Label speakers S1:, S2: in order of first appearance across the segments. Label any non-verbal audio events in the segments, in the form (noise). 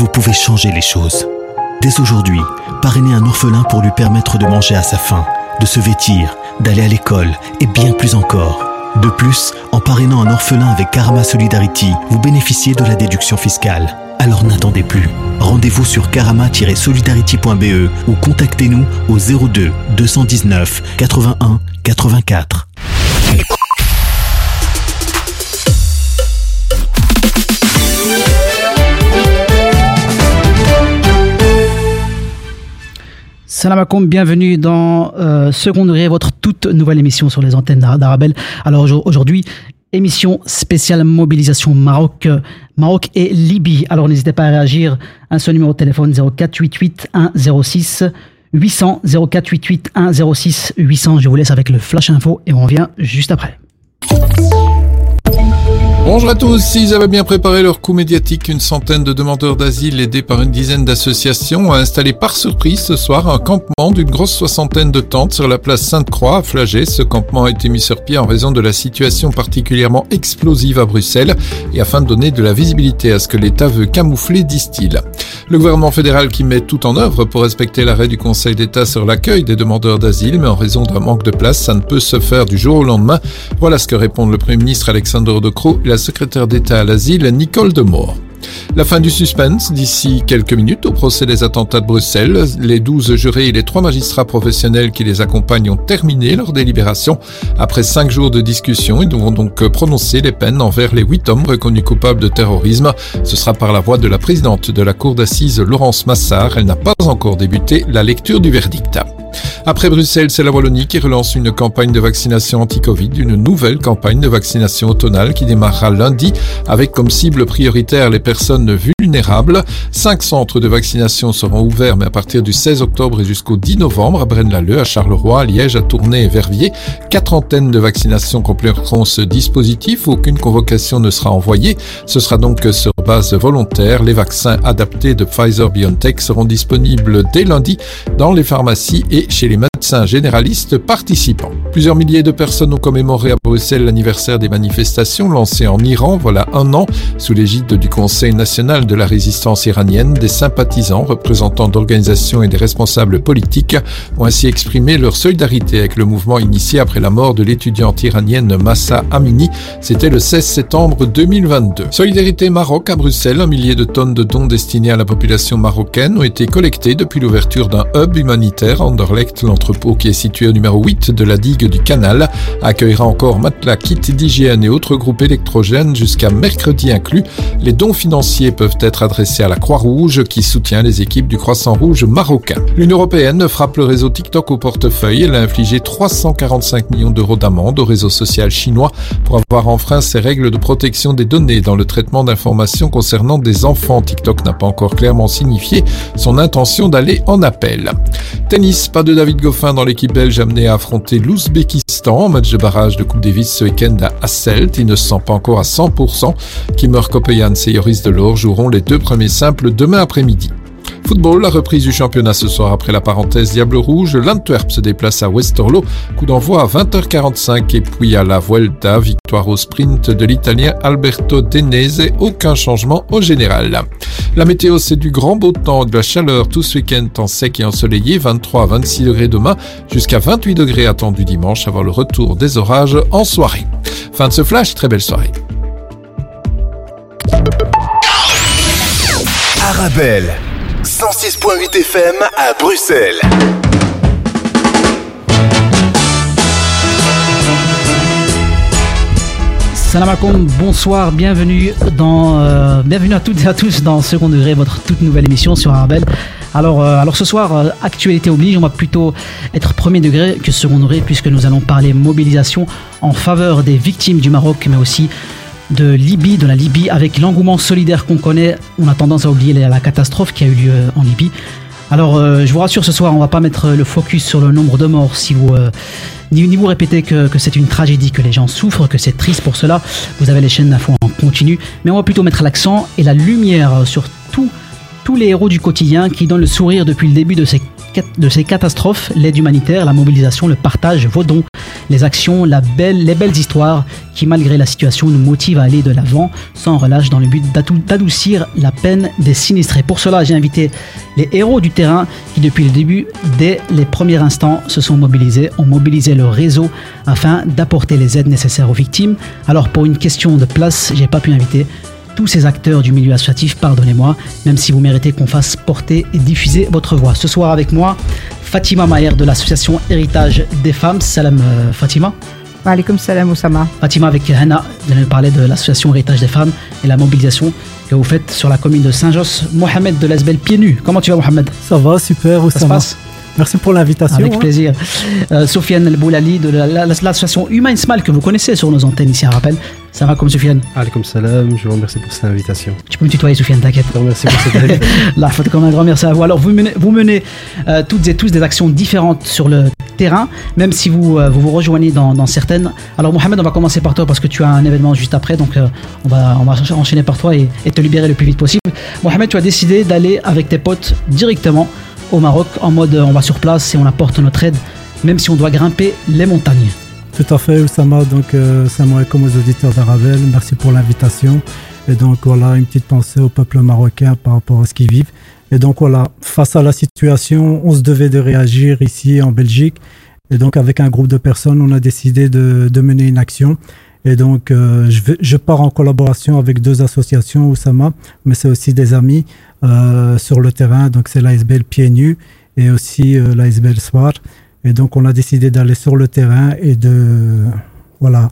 S1: vous pouvez changer les choses. Dès aujourd'hui, parrainez un orphelin pour lui permettre de manger à sa faim, de se vêtir, d'aller à l'école et bien plus encore. De plus, en parrainant un orphelin avec Karma Solidarity, vous bénéficiez de la déduction fiscale. Alors n'attendez plus. Rendez-vous sur karama-solidarity.be ou contactez-nous au 02 219 81 84.
S2: Salam alaikum, bienvenue dans euh, Second Degré, votre toute nouvelle émission sur les antennes d'Arabelle. Alors aujourd'hui, émission spéciale mobilisation Maroc, euh, Maroc et Libye. Alors n'hésitez pas à réagir. Un seul numéro de téléphone 0488 106 800 0488 106 800. Je vous laisse avec le flash info et on revient juste après.
S3: Bonjour à tous, ils avaient bien préparé leur coup médiatique, une centaine de demandeurs d'asile aidés par une dizaine d'associations ont installé par surprise ce soir un campement d'une grosse soixantaine de tentes sur la place Sainte-Croix à Flagey. Ce campement a été mis sur pied en raison de la situation particulièrement explosive à Bruxelles et afin de donner de la visibilité à ce que l'État veut camoufler, disent-ils. Le gouvernement fédéral qui met tout en œuvre pour respecter l'arrêt du Conseil d'État sur l'accueil des demandeurs d'asile, mais en raison d'un manque de place, ça ne peut se faire du jour au lendemain. Voilà ce que répondent le Premier ministre Alexandre De Croo et la secrétaire d'État à l'asile Nicole Demore. La fin du suspense d'ici quelques minutes au procès des attentats de Bruxelles. Les douze jurés et les trois magistrats professionnels qui les accompagnent ont terminé leur délibération. Après cinq jours de discussion, ils devront donc prononcer les peines envers les huit hommes reconnus coupables de terrorisme. Ce sera par la voix de la présidente de la cour d'assises, Laurence Massard. Elle n'a pas encore débuté la lecture du verdict. Après Bruxelles, c'est la Wallonie qui relance une campagne de vaccination anti-Covid, une nouvelle campagne de vaccination automnale qui démarrera lundi avec comme cible prioritaire les personnes vulnérables. Cinq centres de vaccination seront ouverts, mais à partir du 16 octobre et jusqu'au 10 novembre à Braine-l'Alleud, à Charleroi, à Liège, à Tournai et Verviers. Quatre antennes de vaccination compléteront ce dispositif. Aucune convocation ne sera envoyée. Ce sera donc sur base volontaire. Les vaccins adaptés de Pfizer-BioNTech seront disponibles dès lundi dans les pharmacies et chez les médecins généralistes participants. Plusieurs milliers de personnes ont commémoré à Bruxelles l'anniversaire des manifestations lancées en Iran voilà un an sous l'égide du Conseil national de la résistance iranienne. Des sympathisants, représentants d'organisations et des responsables politiques ont ainsi exprimé leur solidarité avec le mouvement initié après la mort de l'étudiante iranienne Massa Amini. C'était le 16 septembre 2022. Solidarité Maroc à Bruxelles, un millier de tonnes de dons destinés à la population marocaine ont été collectés depuis l'ouverture d'un hub humanitaire Anderlecht, l'entrepôt qui est situé au numéro 8 de la digue du canal, accueillera encore matelas, kits d'hygiène et autres groupes électrogènes jusqu'à mercredi inclus. Les dons financiers peuvent être adressés à la Croix-Rouge qui soutient les équipes du Croissant Rouge marocain. L'Union européenne frappe le réseau TikTok au portefeuille. Elle a infligé 345 millions d'euros d'amende au réseau social chinois pour avoir enfreint ses règles de protection des données dans le traitement d'informations concernant des enfants. TikTok n'a pas encore clairement signifié son intention d'aller en appel. Tennis, pas de David Goffin dans l'équipe belge amenée à affronter l'Ouzbékistan match de barrage de Coupe Davis ce week-end à Hasselt. Il ne se sent pas encore à 100%. Kimmer Kopeyans et Yoris Delors joueront les deux premiers simples demain après-midi. Football, la reprise du championnat ce soir après la parenthèse Diable Rouge. L'Antwerp se déplace à Westerlo. Coup d'envoi à 20h45 et puis à la Vuelta. Victoire au sprint de l'Italien Alberto Denese. Aucun changement au général. La météo, c'est du grand beau temps, de la chaleur tout ce week-end en sec et ensoleillé. 23 à 26 degrés demain jusqu'à 28 degrés attendu dimanche avant le retour des orages en soirée. Fin de ce flash, très belle soirée.
S4: 106.8 FM à Bruxelles.
S2: Salam alaikum, bonsoir, bienvenue dans, euh, bienvenue à toutes et à tous dans Second Degré, votre toute nouvelle émission sur Arabelle. Alors, euh, alors ce soir, euh, actualité oblige, on va plutôt être premier degré que second degré puisque nous allons parler mobilisation en faveur des victimes du Maroc, mais aussi de Libye, de la Libye, avec l'engouement solidaire qu'on connaît. On a tendance à oublier la, catastrophe qui a eu lieu en Libye. Alors, euh, je vous rassure, ce soir, on va pas mettre le focus sur le nombre de morts si vous, euh, ni, vous répétez que, c'est une tragédie, que les gens souffrent, que c'est triste pour cela. Vous avez les chaînes d'infos en continu, mais on va plutôt mettre l'accent et la lumière sur tous les héros du quotidien qui donnent le sourire depuis le début de ces de ces catastrophes, l'aide humanitaire, la mobilisation, le partage, vos dons, les actions, les belles histoires qui, malgré la situation, nous motivent à aller de l'avant sans relâche dans le but d'adoucir la peine des sinistrés. Pour cela, j'ai invité les héros du terrain qui, depuis le début, dès les premiers instants, se sont mobilisés, ont mobilisé leur réseau afin d'apporter les aides nécessaires aux victimes. Alors, pour une question de place, j'ai pas pu inviter tous ces acteurs du milieu associatif, pardonnez-moi, même si vous méritez qu'on fasse porter et diffuser votre voix. Ce soir avec moi, Fatima Maher de l'association Héritage des femmes. Salam euh, Fatima.
S5: Alaikum salam Oussama.
S2: Fatima avec Hana, vous allez nous parler de l'association Héritage des femmes et la mobilisation que vous faites sur la commune de Saint-Josse. Mohamed de l'Asbel Pieds Nus. Comment tu vas Mohamed?
S6: Ça va, super Oussama.
S2: Ça se passe?
S6: Merci pour l'invitation.
S2: Avec
S6: hein.
S2: plaisir. Euh, Sofiane El Boulali de l'association Humain Smile que vous connaissez sur nos antennes ici à Rappel. Ça va comme Sofiane
S7: Alaikum salam, je vous remercie pour cette invitation.
S2: Tu peux me tutoyer Sofiane, t'inquiète.
S7: Remercie pour cette invitation. (laughs)
S2: Là, faut comme un grand merci à vous. Alors, vous menez, vous menez euh, toutes et tous des actions différentes sur le terrain, même si vous euh, vous, vous, rejoignez dans, dans, certaines. Alors, Mohamed, on va commencer par toi parce que tu as un événement juste après, donc euh, on, va, on va enchaîner par toi et, et te libérer le plus vite possible. Mohamed, tu as décidé d'aller avec tes potes directement au Maroc en mode on va sur place et on apporte notre aide, même si on doit grimper les montagnes.
S6: Tout à fait, Oussama. Donc, euh, salam alaikum aux auditeurs d'Aravel. Merci pour l'invitation. Et donc, voilà, une petite pensée au peuple marocain par rapport à ce qu'ils vivent. Et donc, voilà, face à la situation, on se devait de réagir ici en Belgique. Et donc, avec un groupe de personnes, on a décidé de, de mener une action. Et donc, euh, je, vais, je, pars en collaboration avec deux associations, Oussama, mais c'est aussi des amis euh, sur le terrain. Donc, c'est l'ASBL Pieds Nus et aussi euh, l'ASBL Soir. Et donc, on a décidé d'aller sur le terrain et de, voilà,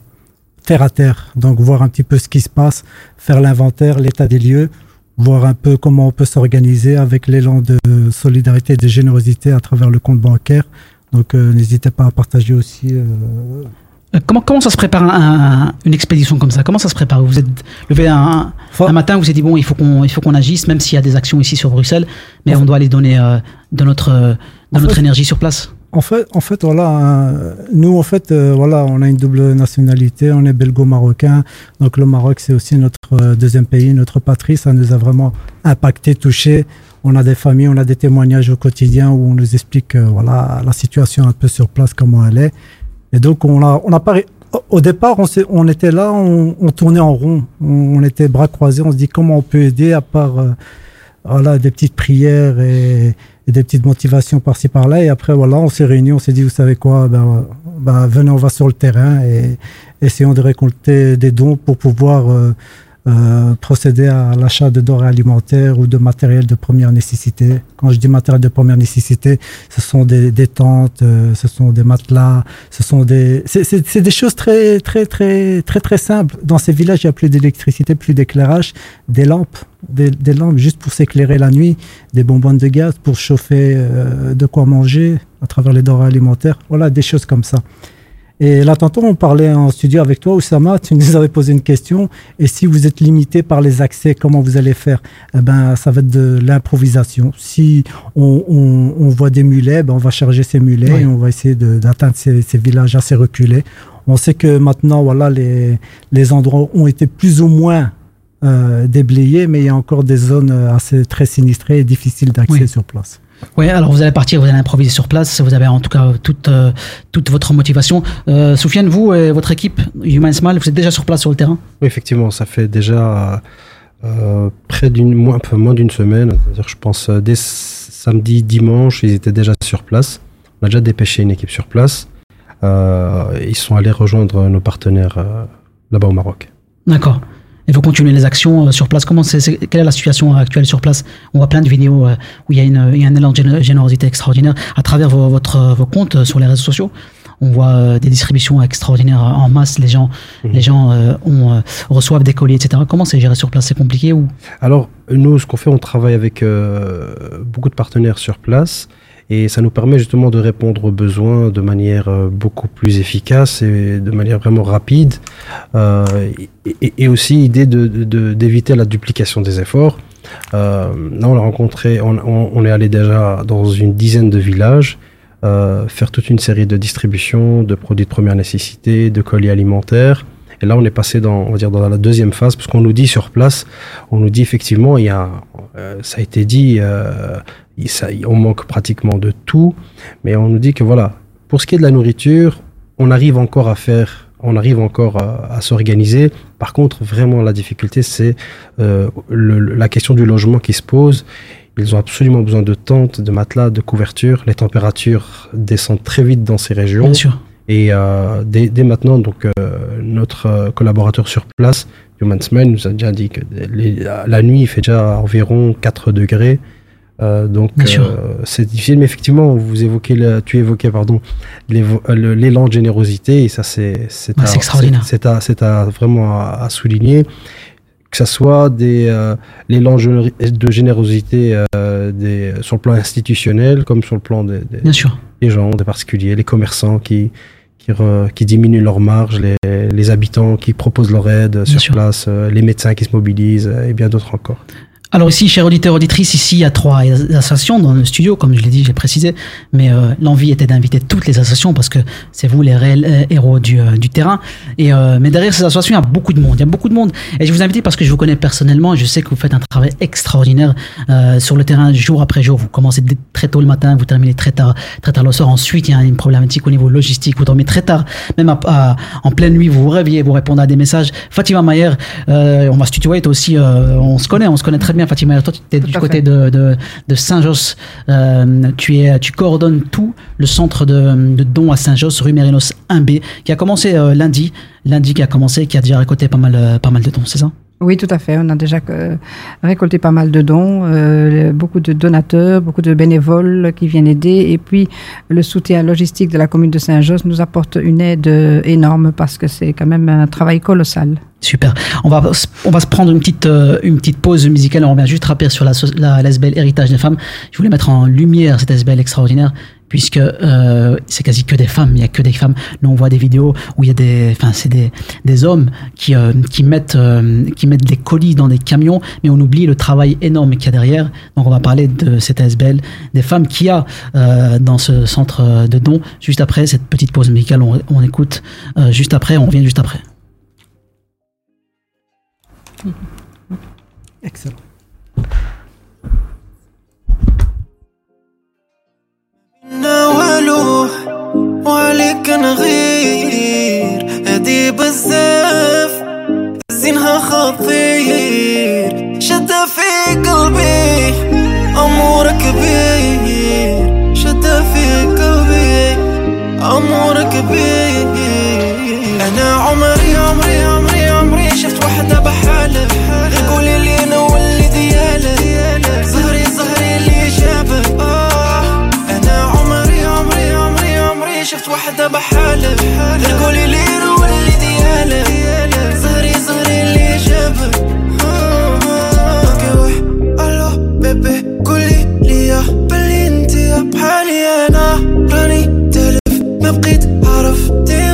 S6: terre à terre. Donc, voir un petit peu ce qui se passe, faire l'inventaire, l'état des lieux, voir un peu comment on peut s'organiser avec l'élan de solidarité et de générosité à travers le compte bancaire. Donc, euh, n'hésitez pas à partager aussi. Euh,
S2: Comment, comment ça se prépare un, un, une expédition comme ça? Comment ça se prépare? Vous êtes levé un, un matin, vous vous êtes dit bon, il faut qu'on il faut qu'on agisse, même s'il y a des actions ici sur Bruxelles, mais on doit aller donner euh, de notre euh, de notre fait, énergie sur place.
S6: En fait, en fait, voilà, euh, nous en fait, euh, voilà, on a une double nationalité, on est belgo-marocain, donc le Maroc c'est aussi notre euh, deuxième pays, notre patrie, ça nous a vraiment impacté, touché. On a des familles, on a des témoignages au quotidien où on nous explique, voilà, la situation un peu sur place comment elle est. Et donc, on a, on a pas, au départ, on, on était là, on, on, tournait en rond, on, on, était bras croisés, on se dit comment on peut aider à part euh, voilà, des petites prières et, et des petites motivations par-ci par-là. Et après, voilà, on s'est réunis, on s'est dit, vous savez quoi, ben, ben, venez, on va sur le terrain et essayons de récolter des dons pour pouvoir euh, euh, procéder à l'achat de denrées alimentaires ou de matériel de première nécessité. Quand je dis matériel de première nécessité, ce sont des, des tentes, euh, ce sont des matelas, ce sont des, c'est des choses très très très très très simples. Dans ces villages, il n'y a plus d'électricité, plus d'éclairage, des lampes, des, des, lampes juste pour s'éclairer la nuit, des bonbonnes de gaz pour chauffer euh, de quoi manger à travers les denrées alimentaires. Voilà, des choses comme ça. Et là, tantôt, on parlait en studio avec toi, Oussama, tu nous avais posé une question. Et si vous êtes limité par les accès, comment vous allez faire? Eh ben, Ça va être de l'improvisation. Si on, on, on, voit des mulets, ben, on va charger ces mulets oui. et on va essayer d'atteindre ces, ces, villages assez reculés. On sait que maintenant, voilà, les, les endroits ont été plus ou moins euh, déblayés, mais il y a encore des zones assez très sinistrées et difficiles d'accès oui. sur place.
S2: Oui, alors vous allez partir, vous allez improviser sur place, vous avez en tout cas toute, euh, toute votre motivation. Euh, Soufiane, vous et votre équipe Human Smile, vous êtes déjà sur place sur le terrain?
S7: Oui, effectivement, ça fait déjà euh, près d'une moins, peu moins d'une semaine. Je pense dès samedi, dimanche, ils étaient déjà sur place. On a déjà dépêché une équipe sur place. ils sont allés rejoindre nos partenaires là-bas au Maroc.
S2: D'accord il faut continuer les actions sur place. Comment c'est, est, quelle est la situation actuelle sur place? On voit plein de vidéos où il y a, une, il y a un élan de générosité extraordinaire à travers vos, votre, vos comptes sur les réseaux sociaux. On voit des distributions extraordinaires en masse. Les gens, mmh. les gens ont, reçoivent des colis, etc. Comment c'est géré sur place? C'est compliqué ou?
S7: Alors nous, ce qu'on fait, on travaille avec euh, beaucoup de partenaires sur place. Et ça nous permet justement de répondre aux besoins de manière beaucoup plus efficace et de manière vraiment rapide. Euh, et, et, aussi l'idée d'éviter de, de, la duplication des efforts. Euh, là, on a rencontré, on, on, on, est allé déjà dans une dizaine de villages, euh, faire toute une série de distributions de produits de première nécessité, de colis alimentaires. Et là, on est passé dans, on va dire, dans la deuxième phase, parce qu'on nous dit sur place, on nous dit effectivement, il y a, euh, ça a été dit, euh, il, ça, on manque pratiquement de tout, mais on nous dit que voilà, pour ce qui est de la nourriture, on arrive encore à faire, on arrive encore à, à s'organiser. Par contre, vraiment, la difficulté, c'est euh, la question du logement qui se pose. Ils ont absolument besoin de tentes, de matelas, de couvertures. Les températures descendent très vite dans ces régions.
S2: Bien sûr.
S7: Et euh, dès, dès maintenant, donc euh, notre collaborateur sur place, Human Smile, nous a déjà dit que les- la nuit, il fait déjà environ 4 degrés. Euh, donc euh, c'est difficile, mais effectivement, vous évoquez, le- tu évoquais pardon, euh, l'élan de générosité, et ça c'est c'est
S2: Ouais,
S7: à-
S2: c'est extraordinaire.
S7: C'est à, c'est à vraiment à, à souligner que ça soit des euh, l'élan de générosité euh, des, sur le plan institutionnel comme sur le plan des, des-
S2: Bien sûr.
S7: les gens, des particuliers, les commerçants qui, qui, qui diminuent leurs marges, les, les habitants qui proposent leur aide sur
S2: sûr.
S7: place, les médecins qui se mobilisent et bien d'autres encore.
S2: Alors ici, chers auditeurs, auditrices, ici il y a trois associations dans le studio, comme je l'ai dit, j'ai précisé, mais euh, l'envie était d'inviter toutes les associations parce que c'est vous les réels euh, héros du, euh, du terrain. Et euh, mais derrière ces associations, il y a beaucoup de monde, il y a beaucoup de monde. Et je vous invite parce que je vous connais personnellement, je sais que vous faites un travail extraordinaire sur le terrain jour après jour. Vous commencez très tôt le matin, vous terminez très tard, très tard le soir. Ensuite, il y a une problématique au niveau logistique. Vous dormez très tard, même à- à- en pleine nuit, vous vous réveillez, vous répondez à des messages. Fatima Mayer, on va se tutoyer, toi aussi, on se connaît, on se connaît très bien, Fatima Mayer. Toi, tu es du côté de, de, de Saint-Josse. Euh, tu, es, tu coordonnes tout le centre de, de dons à Saint-Josse, rue Mérinos 1B, qui a commencé euh, lundi. Lundi qui a commencé, qui a déjà récolté pas mal, euh, pas mal de dons, c'est ça?
S5: Oui, tout à fait. On a déjà euh, récolté pas mal de dons, euh, beaucoup de donateurs, beaucoup de bénévoles qui viennent aider. Et puis, le soutien logistique de la commune de Saint-Josse nous apporte une aide énorme parce que c'est quand même un travail colossal.
S2: Super. On va, on va se prendre une petite, euh, une petite pause musicale. On revient juste rappeler sur la, la, la Héritage des femmes. Je voulais mettre en lumière cette SBL extraordinaire puisque euh, c'est quasi que des femmes. Il y a que des femmes. Nous, on voit des vidéos où il y a des, enfin, c'est des, des hommes qui, euh, qui mettent, euh, qui mettent des colis dans des camions, mais on oublie le travail énorme qu'il y a derrière. Donc, on va parler de cette SBL, des femmes qu'il y a dans ce centre de dons. Juste après cette petite pause musicale, on, on écoute juste après. On revient juste après.
S6: Excellent.
S8: وعليك نغير. هدي بزاف زينها خطير. شدة في قلبي أمور كبير. شدة في قلبي أمور كبير. أنا عمري عمري عمري عمري شفت وحدة بحالة شفت وحده بحالة. القولي ليرو واللي ديالة. زهري زهري اللي جابك أوكي ألو بيبي قولي ليا بلي انتي بحالي. أنا راني تلف ما بقيت عرفتي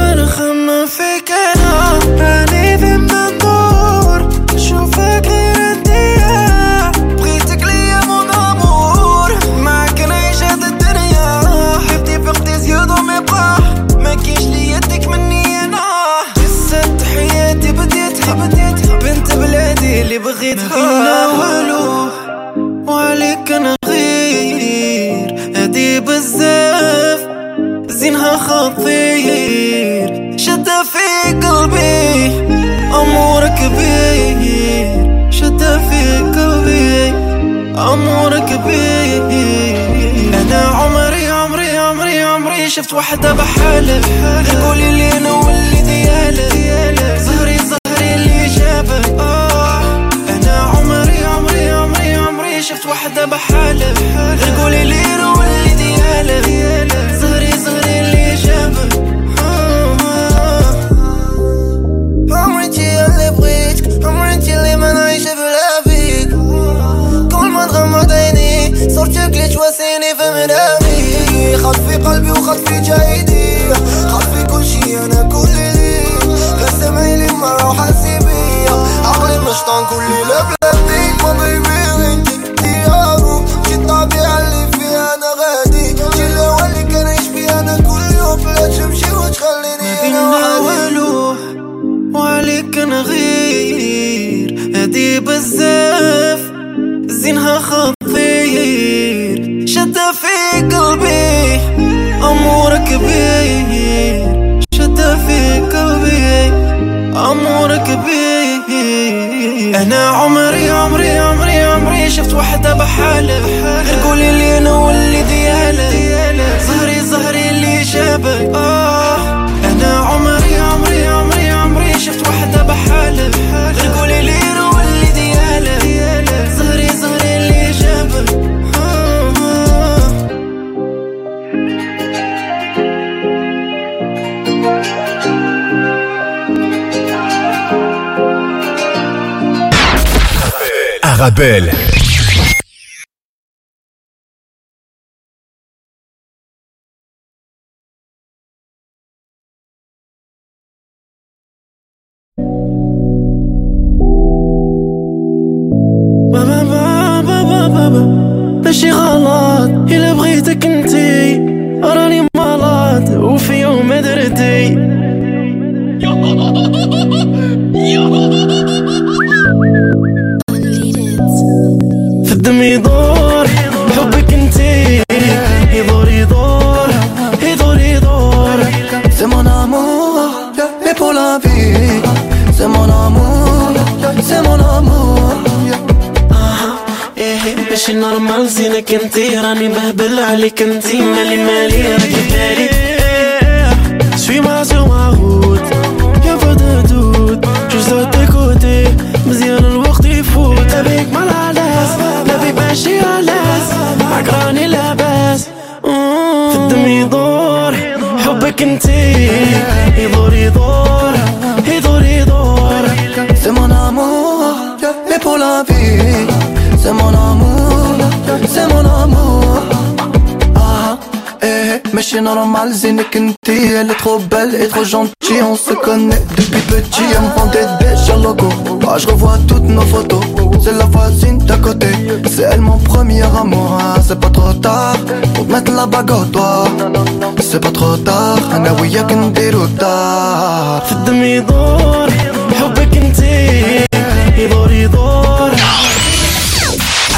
S8: دياله غير قولي لي أنا واللي دياله زهري زهري اللي جابك. آه أنا عمري عمري عمري عمري شفت وحده بحاله غير قولي لي أنا واللي دياله زهري زهري اللي جابك. آه آه Arabelle.
S4: trop belle et trop gentille. On se connaît depuis petit, elle me vendait déjà logo. Ah, je revois toutes nos photos. C'est la voisine d'à côté, c'est elle mon premier amour. Ah, c'est pas trop tard pour mettre la bague au doigt. C'est pas trop tard, أنا وياك نديرو دار.
S9: في الدم يدور حبك انتي يدور يدور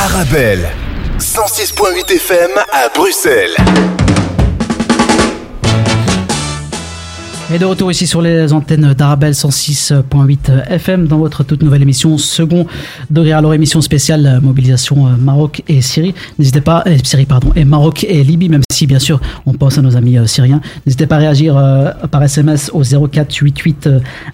S8: Arabelle. 106.8 FM à Bruxelles.
S2: Et de retour ici sur les antennes d'Arabelle 106.8 FM dans votre toute nouvelle émission second degré. Alors émission spéciale euh, mobilisation euh, Maroc et Syrie. N'hésitez pas, euh, Syrie pardon, et Maroc et Libye, même si bien sûr on pense à nos amis syriens. N'hésitez pas à réagir euh, par SMS au 0488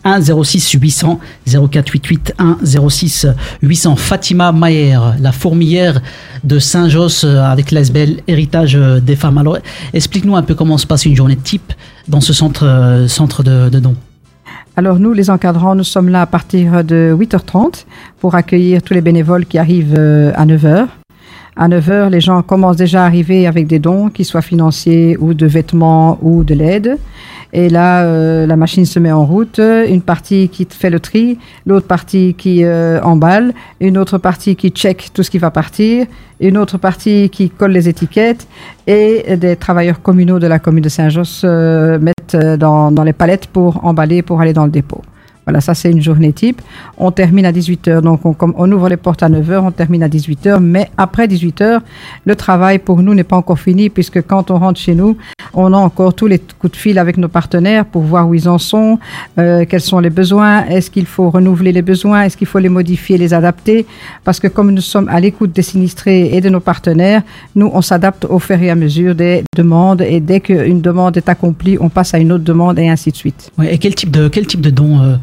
S2: 106 800 0488 106 800. Fatima Maher, la fourmilière de Saint-Josse euh, avec l'ASBL Héritage des femmes. Alors explique-nous un peu comment se passe une journée type dans ce centre, euh, centre de, de dons.
S5: Alors nous, les encadrants, nous sommes là à partir de 8h30 pour accueillir tous les bénévoles qui arrivent euh, à 9h. À 9h, les gens commencent déjà à arriver avec des dons, qu'ils soient financiers ou de vêtements ou de l'aide. Et là, euh, la machine se met en route. Une partie qui fait le tri, l'autre partie qui euh, emballe, une autre partie qui check tout ce qui va partir, une autre partie qui colle les étiquettes et des travailleurs communaux de la commune de Saint-Josse euh, mettent euh, dans, dans les palettes pour emballer, pour aller dans le dépôt. Voilà, ça c'est une journée type. On termine à 18h, donc on, ouvre les portes à 9h, on termine à 18h, mais après 18h, le travail pour nous n'est pas encore fini, puisque quand on rentre chez nous, on a encore tous les coups de fil avec nos partenaires pour voir où ils en sont, euh, quels sont les besoins, est-ce qu'il faut renouveler les besoins, est-ce qu'il faut les modifier, les adapter, parce que comme nous sommes à l'écoute des sinistrés et de nos partenaires, nous on s'adapte au fur et à mesure des demandes, et dès qu'une demande est accomplie, on passe à une autre demande et ainsi de suite.
S2: Et quel type de, quel type de euh, euh,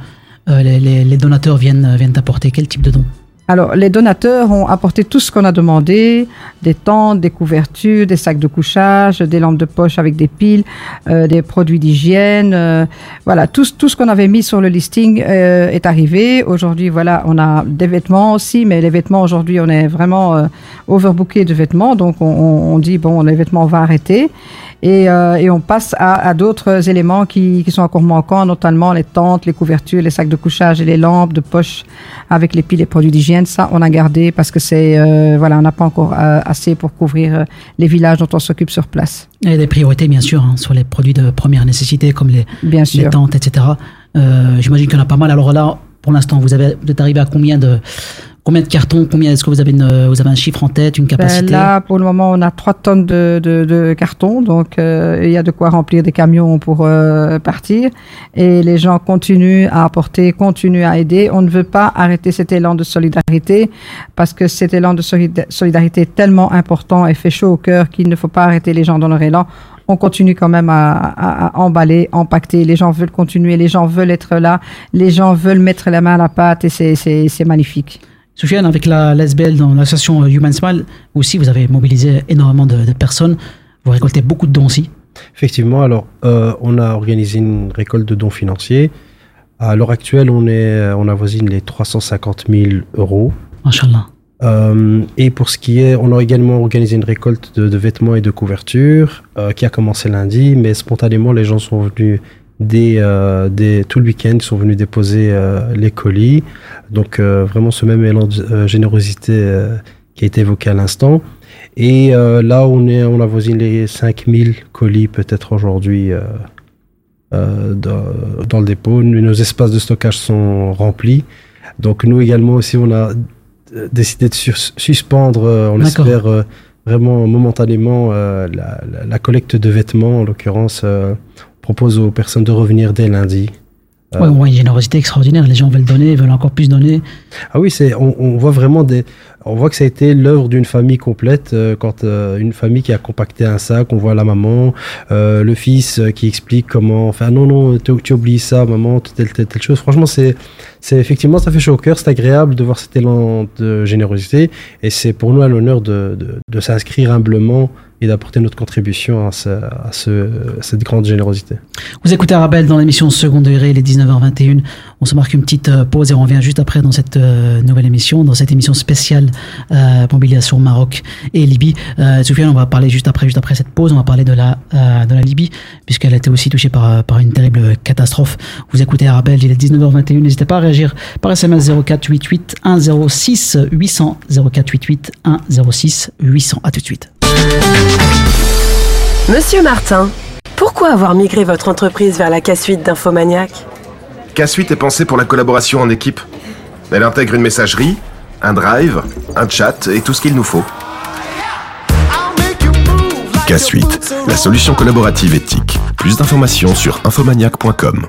S2: les, les- les donateurs viennent, viennent apporter Quel type de dons
S5: Alors, les donateurs ont apporté tout ce qu'on a demandé, des tentes, des couvertures, des sacs de couchage, des lampes de poche avec des piles, euh, des produits d'hygiène. euh, voilà, tout, ce- qu'on avait mis sur le listing euh, est arrivé. Aujourd'hui, voilà, on a des vêtements aussi, mais les vêtements, aujourd'hui, on est vraiment overbooké de vêtements. Donc, on, dit, bon, les vêtements, on va arrêter. Et, on passe à, à d'autres éléments qui, qui sont encore manquants, notamment les tentes, les couvertures, les sacs de couchage et les lampes de poche avec les piles et produits d'hygiène. Ça, on a gardé parce que c'est euh, voilà, on n'a pas encore euh, assez pour couvrir euh, les villages dont on s'occupe sur place.
S2: Et des priorités, bien sûr, hein, sur les produits de première nécessité, comme les,
S5: Bien
S2: les
S5: sûr.
S2: tentes, etc. J'imagine qu'il y en a pas mal. Alors là, pour l'instant, vous, avez, vous êtes arrivé à combien de, Combien de cartons Combien est-ce que vous avez, une, vous avez un chiffre en tête, une
S5: Ben,
S2: capacité
S5: là, pour le moment, on a 3 tonnes de, de, de carton, donc euh, il y a de quoi remplir des camions pour euh, partir. Et les gens continuent à apporter, continuent à aider. On ne veut pas arrêter cet élan de solidarité parce que cet élan de solida- solidarité est tellement important et fait chaud au cœur qu'il ne faut pas arrêter les gens dans leur élan. On continue quand même à, à- à emballer, empaqueter. Les gens veulent continuer, les gens veulent être là, les gens veulent mettre la main à la pâte et c'est- c'est c'est magnifique.
S2: Soufiane, avec la l'ASBL dans l'association euh, Human Smile, aussi, vous avez mobilisé énormément de, de personnes. Vous récoltez beaucoup de dons aussi.
S7: Effectivement, alors euh, on a organisé une récolte de dons financiers. À l'heure actuelle, on, est, on avoisine les 350 000 euros.
S2: Inch'Allah.
S7: Euh, et pour ce qui est, on a également organisé une récolte de, de vêtements et de couvertures euh, qui a commencé lundi, mais spontanément les gens sont venus dès, euh, dès tout le week-end, ils sont venus déposer euh, les colis. Donc euh, vraiment ce même élan de euh, générosité euh, qui a été évoqué à l'instant. Et euh, là, on est, on avoisine les 5000 colis peut-être aujourd'hui euh, euh, dans, dans le dépôt. Nos espaces de stockage sont remplis. Donc nous également aussi, on a décidé de sus- suspendre, euh, on espère euh, vraiment momentanément, euh, la, la- la collecte de vêtements. En l'occurrence, euh, propose aux personnes de revenir dès lundi. Euh,
S2: Ouais, voit une générosité extraordinaire. Les gens veulent donner, veulent encore plus donner.
S7: ah oui, c'est on, on voit vraiment des on voit que ça a été l'œuvre d'une famille complète euh, quand euh, une famille qui a compacté un sac, on voit la maman, euh, le fils qui explique comment enfin non non tu, tu oublies ça maman telle telle telle chose. Franchement, c'est c'est effectivement ça fait chaud au cœur, c'est agréable de voir cet élan de générosité et c'est pour nous à l'honneur de, de, de s'inscrire humblement et d'apporter notre contribution à, ce, à, ce, cette grande générosité.
S2: Vous écoutez Arabelle dans l'émission Second Degré, il est 19h21. On se marque une petite euh, pause et on revient juste après dans cette euh, nouvelle émission, dans cette émission spéciale euh, mobilisation Maroc et Libye. Euh, Soufiane, on va parler juste après, juste après cette pause, on va parler de la, euh, de la Libye, puisqu'elle a été aussi touchée par, euh, par une terrible catastrophe. Vous écoutez Arabelle, il est 19h21. N'hésitez pas à réagir par SMS 0488 106 800 0488 106 800. À tout de suite.
S10: Monsieur Martin, pourquoi avoir migré votre entreprise vers la K-Suite d'Infomaniac?
S4: K-Suite est pensée pour la collaboration en équipe. Elle intègre une messagerie, un drive, un chat et tout ce qu'il nous faut. K-Suite, la solution collaborative éthique. Plus d'informations sur infomaniac.com.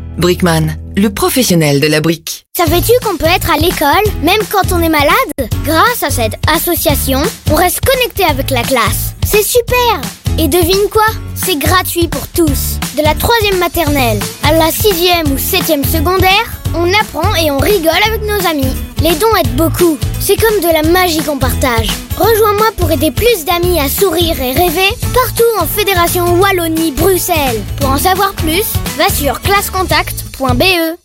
S11: Brickman, le professionnel de la brique.
S12: Savais-tu qu'on peut être à l'école même quand on est malade? Grâce à cette association, on reste connecté avec la classe. C'est super Et devine quoi? C'est gratuit pour tous. De la troisième maternelle à la sixième ou septième secondaire, on apprend et on rigole avec nos amis. Les dons aident beaucoup. C'est comme de la magie qu'on partage. Rejoins-moi pour aider plus d'amis à sourire et rêver partout en Fédération Wallonie-Bruxelles. Pour en savoir plus, va sur classecontact.be.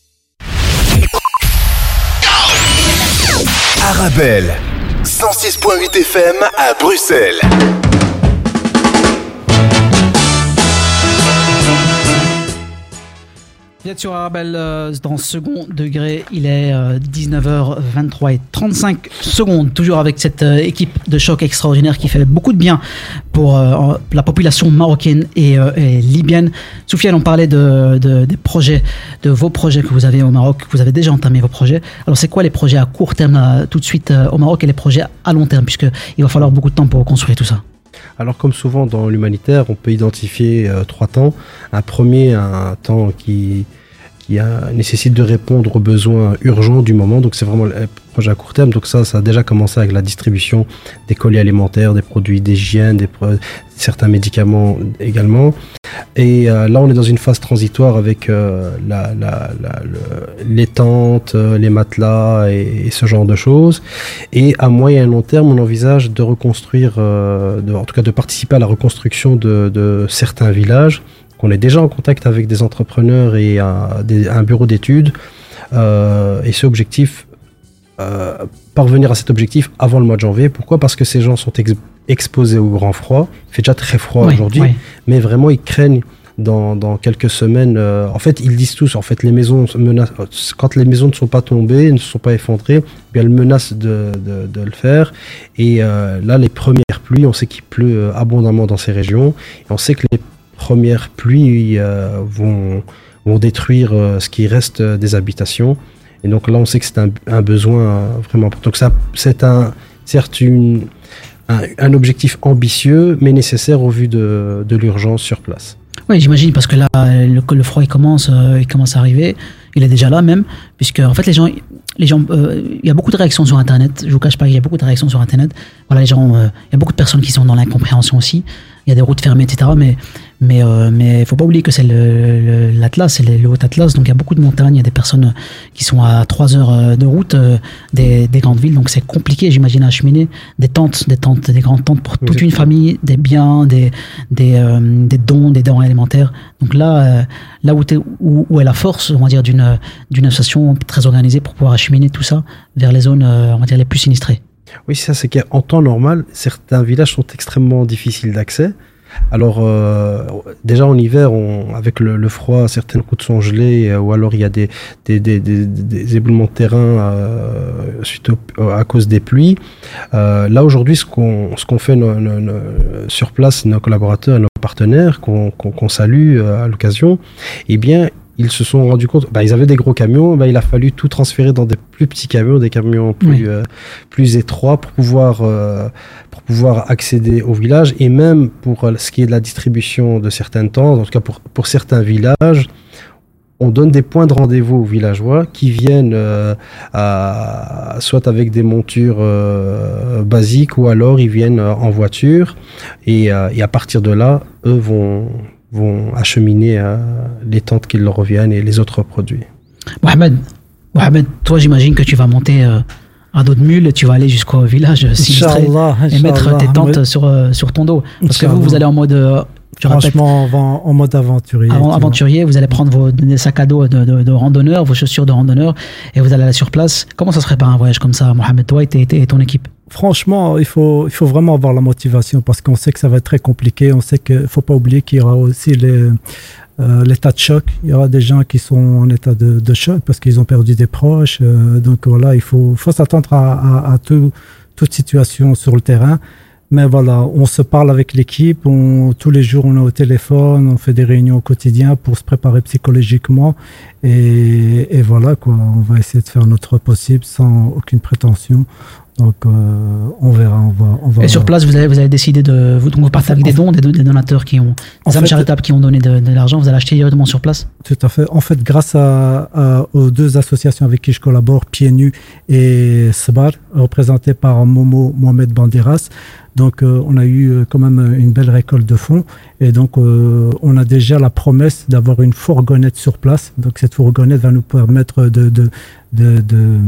S4: Arabelle, 106.8 FM à Bruxelles.
S2: Vous êtes sur Arabelle euh, dans second degré, il est euh, 19h23 et 35 secondes, toujours avec cette euh, équipe de choc extraordinaire qui fait beaucoup de bien pour euh, la population marocaine et, euh, libyenne. Soufiane, on parlait de, de- des projets, de vos projets que vous avez au Maroc, que vous avez déjà entamé vos projets. Alors c'est quoi les projets à court terme tout de suite euh, au Maroc et les projets à long terme, puisqu'il va falloir beaucoup de temps pour construire tout ça?
S7: Alors comme souvent dans l'humanitaire, on peut identifier euh, trois temps. Un premier, un temps qui, qui a- nécessite de répondre aux besoins urgents du moment. Donc c'est vraiment le projet à court terme. Donc ça, ça a déjà commencé avec la distribution des colis alimentaires, des produits d'hygiène, des certains médicaments également. Et euh, là, on est dans une phase transitoire avec euh, la, la- la- le- les tentes, euh, les matelas et, et ce genre de choses. Et à moyen et long terme, on envisage de reconstruire, euh, de- en tout cas de participer à la reconstruction de, de certains villages. On est déjà en contact avec des entrepreneurs et un, des- un bureau d'études. Euh, et ce objectif euh, parvenir à cet objectif avant le mois de janvier. Pourquoi? Parce que ces gens sont exposés au grand froid. Il fait déjà très froid aujourd'hui, mais vraiment ils craignent dans, dans quelques semaines. Euh, en fait, ils disent tous, en fait, les maisons menacent, quand les maisons ne sont pas tombées, ne sont pas effondrées, bien elles menacent de, de, de le faire. Et là, les premières pluies, on sait qu'il pleut abondamment dans ces régions. Et on sait que les premières pluies vont, vont détruire ce qui reste des habitations. Et donc là, on sait que c'est un, besoin euh, vraiment. Donc ça, c'est un, certes un, objectif ambitieux, mais nécessaire au vu de, de l'urgence sur place.
S2: Oui, j'imagine, parce que là, le, le froid, il commence, euh, il commence à arriver. Il est déjà là même, puisque en fait, les gens, les gens, euh, il y a beaucoup de réactions sur Internet. Je vous cache pas, il y a beaucoup de réactions sur Internet. Voilà, les gens, il y a beaucoup de personnes qui sont dans l'incompréhension aussi il y a des routes fermées, etc. Mais mais euh, mais faut pas oublier que c'est l'Atlas, c'est le, Haut Atlas, donc il y a beaucoup de montagnes, il y a des personnes qui sont à 3 heures euh, de route euh, des, des, grandes villes, donc c'est compliqué, j'imagine, à acheminer des tentes, des tentes, des grandes tentes pour toute une famille, des biens, des des, euh, des dons, des dons élémentaires. Donc là, là où, où, où est la force, on va dire, d'une d'une association très organisée pour pouvoir acheminer tout ça vers les zones, on va dire, les plus sinistrées.
S7: Oui, ça c'est qu'en temps normal, certains villages sont extrêmement difficiles d'accès. Alors euh, déjà en hiver, on, avec le, froid, certaines routes sont gelées, euh, ou alors il y a des, des, des, des, éboulements de terrain euh, suite à cause des pluies. là aujourd'hui, ce qu'on ce qu'on fait sur place, nos collaborateurs, nos partenaires, qu'on salue à l'occasion, eh bien ils se sont rendus compte, bah, ils avaient des gros camions, bah, il a fallu tout transférer dans des plus petits camions, des camions plus, euh, plus étroits pour pouvoir, euh, pouvoir accéder au village et même pour euh, ce qui est de la distribution de certaines tentes, en tout cas pour, pour certains villages, on donne des points de rendez-vous aux villageois qui viennent à, soit avec des montures basiques ou alors ils viennent en voiture et, et à partir de là, eux vont vont acheminer euh, les tentes qui leur reviennent et les autres produits.
S2: Mohamed, Mohamed toi j'imagine que tu vas monter euh, à dos de mule, tu vas aller jusqu'au village sinistré et mettre tes tentes sur, euh, sur ton dos. Parce que vous, vous allez en mode
S6: Franchement, en mode aventurier.
S2: aventurier, vous allez prendre vos sacs à dos de, de, randonneur, vos chaussures de randonneur, et vous allez aller sur place. Comment ça se prépare un voyage comme ça, Mohamed, toi et, et ton équipe?
S6: Franchement, il faut, il faut vraiment avoir la motivation parce qu'on sait que ça va être très compliqué. On sait qu'il ne faut pas oublier qu'il y aura aussi les, euh, l'état de choc. Il y aura des gens qui sont en état de, de choc parce qu'ils ont perdu des proches. Euh, donc voilà, il faut, faut s'attendre à, à, à tout, toute situation sur le terrain. Mais voilà, on se parle avec l'équipe, tous les jours on est au téléphone, on fait des réunions au quotidien pour se préparer psychologiquement. Et, et voilà, quoi, on va essayer de faire notre possible sans aucune prétention. Donc, euh, on verra, on va, on va.
S2: Et sur place, vous avez, vous avez décidé de, vous, donc vous partez avec des dons, des, donateurs qui ont, des âmes charitables qui ont donné de, l'argent. Vous allez acheter directement sur place?
S6: Tout à fait. En fait, grâce à, aux deux associations avec qui je collabore, Pieds Nus et Sbar, représentées par Momo Mohamed Bandiras, donc euh, on a eu euh, quand même une belle récolte de fonds et donc on a déjà la promesse d'avoir une fourgonnette sur place. Donc cette fourgonnette va nous permettre de, de, de, de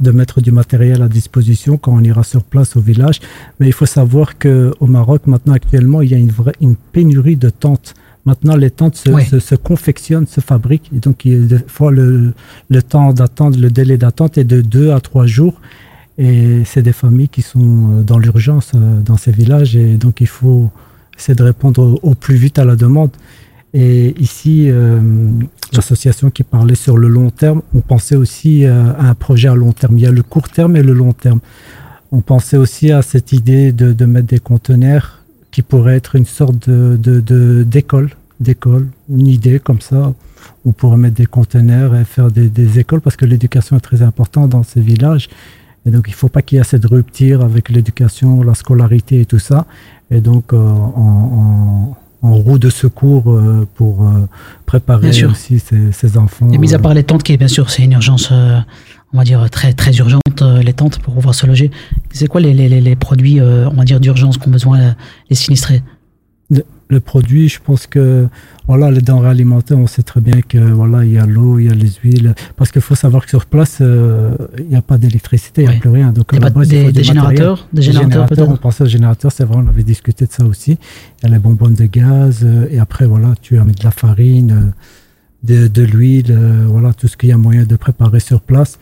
S6: de mettre du matériel à disposition quand on ira sur place au village. Mais il faut savoir que au Maroc, maintenant actuellement, il y a une, vraie, une pénurie de tentes. Maintenant, les tentes se, se, confectionnent, se fabriquent. Et donc, il y a des fois, le, le temps d'attente, le délai d'attente est de deux à trois jours. Et c'est des familles qui sont euh, dans l'urgence euh, dans ces villages. Et donc, il faut essayer de répondre au plus vite à la demande. Et ici, euh, l'association qui parlait sur le long terme, on pensait aussi euh, à un projet à long terme. Il y a le court terme et le long terme. On pensait aussi à cette idée de, mettre des conteneurs qui pourraient être une sorte de, d'école, d'école, une idée comme ça. On pourrait mettre des conteneurs et faire des, écoles parce que l'éducation est très importante dans ces villages. Et donc, il ne faut pas qu'il y ait cette rupture avec l'éducation, la scolarité et tout ça. Et donc, euh, en roue de secours euh, pour euh, préparer aussi ces, enfants.
S2: Et mis à
S6: euh.
S2: part les tentes, qui bien sûr c'est une urgence, on va dire très très urgente, les tentes pour pouvoir se loger. C'est quoi les, les, les produits, on va dire d'urgence qu'ont besoin les sinistrés?
S6: Le produit, je pense que voilà, les denrées alimentaires, on sait très bien que voilà, il y a l'eau, il y a les huiles. Parce qu'il faut savoir que sur place, euh, il n'y a pas d'électricité, il n'y a plus rien.
S2: Donc, il y a pas des, des, générateurs,
S6: des, générateurs, On pensait aux générateurs, c'est vrai, on avait discuté de ça aussi. Il y a les bonbonnes de gaz, euh, et après, voilà, tu as de la farine, euh, de, de l'huile, voilà, tout ce qu'il y a moyen de préparer sur place.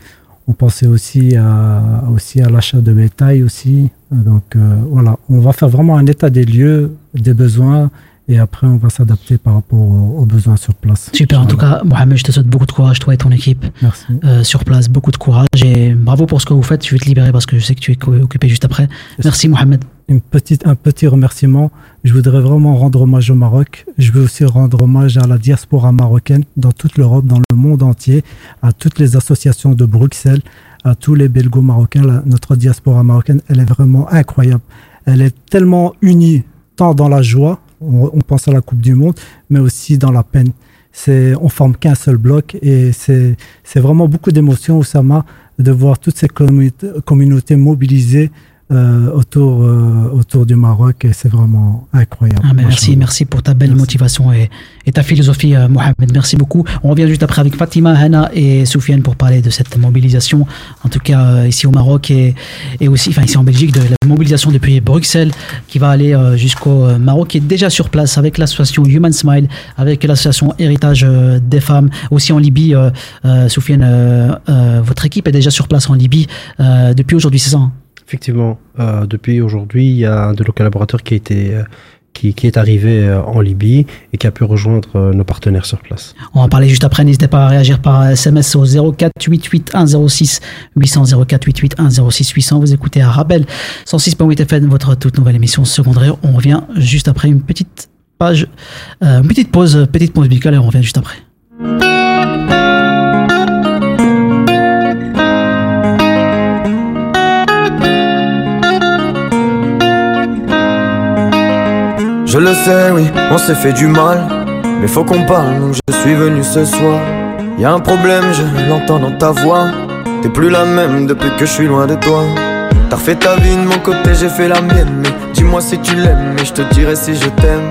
S6: On pensait aussi à, aussi à l'achat de bétail aussi. Donc euh, voilà, on va faire vraiment un état des lieux, des besoins, et après on va s'adapter par rapport aux, aux besoins sur place.
S2: Super, en tout cas, Mohamed, je te souhaite beaucoup de courage, toi et ton équipe,
S6: Merci.
S2: euh, sur place, beaucoup de courage et bravo pour ce que vous faites. Je vais te libérer parce que je sais que tu es occupé juste après. Merci, Mohamed.
S6: Une petite, un petit remerciement. Je voudrais vraiment rendre hommage au Maroc. Je veux aussi rendre hommage à la diaspora marocaine dans toute l'Europe, dans le monde entier, à toutes les associations de Bruxelles, à tous les belgo-marocains. Notre diaspora marocaine, elle est vraiment incroyable. Elle est tellement unie, tant dans la joie, on, pense à la Coupe du Monde, mais aussi dans la peine. C'est, on forme qu'un seul bloc et c'est, c'est vraiment beaucoup d'émotions, Oussama, de voir toutes ces communautés mobilisées euh, autour, euh, autour du Maroc et c'est vraiment incroyable.
S2: Ah, merci, merci pour ta belle motivation et, et ta philosophie, euh, Mohamed. Merci beaucoup. On revient juste après avec Fatima, Hana et Soufiane pour parler de cette mobilisation, en tout cas ici au Maroc et, et aussi, enfin ici en Belgique, de la mobilisation depuis Bruxelles qui va aller jusqu'au Maroc, qui est déjà sur place avec l'association Human Smile, avec l'association Héritage des femmes, aussi en Libye. Soufiane, votre équipe est déjà sur place en Libye depuis aujourd'hui, c'est ça hein?
S7: Effectivement, euh, depuis aujourd'hui, il y a un de nos collaborateurs qui, a été, euh, qui, qui est arrivé euh, en Libye et qui a pu rejoindre nos partenaires sur place.
S2: On va en parler juste après. N'hésitez pas à réagir par SMS au 04 88 106 800 04 88 106 800. Vous écoutez à Rabel 106.8 FM, votre toute nouvelle émission secondaire. On revient juste après une petite page, une petite pause, petite pause musicale et on revient juste après.
S13: Je le sais, oui, on s'est fait du mal. Mais faut qu'on parle, donc je suis venu ce soir. Y a un problème, je l'entends dans ta voix. T'es plus la même depuis que je suis loin de toi. T'as refait ta vie de mon côté, j'ai fait la mienne. Mais dis-moi si tu l'aimes, et je te dirai si je t'aime.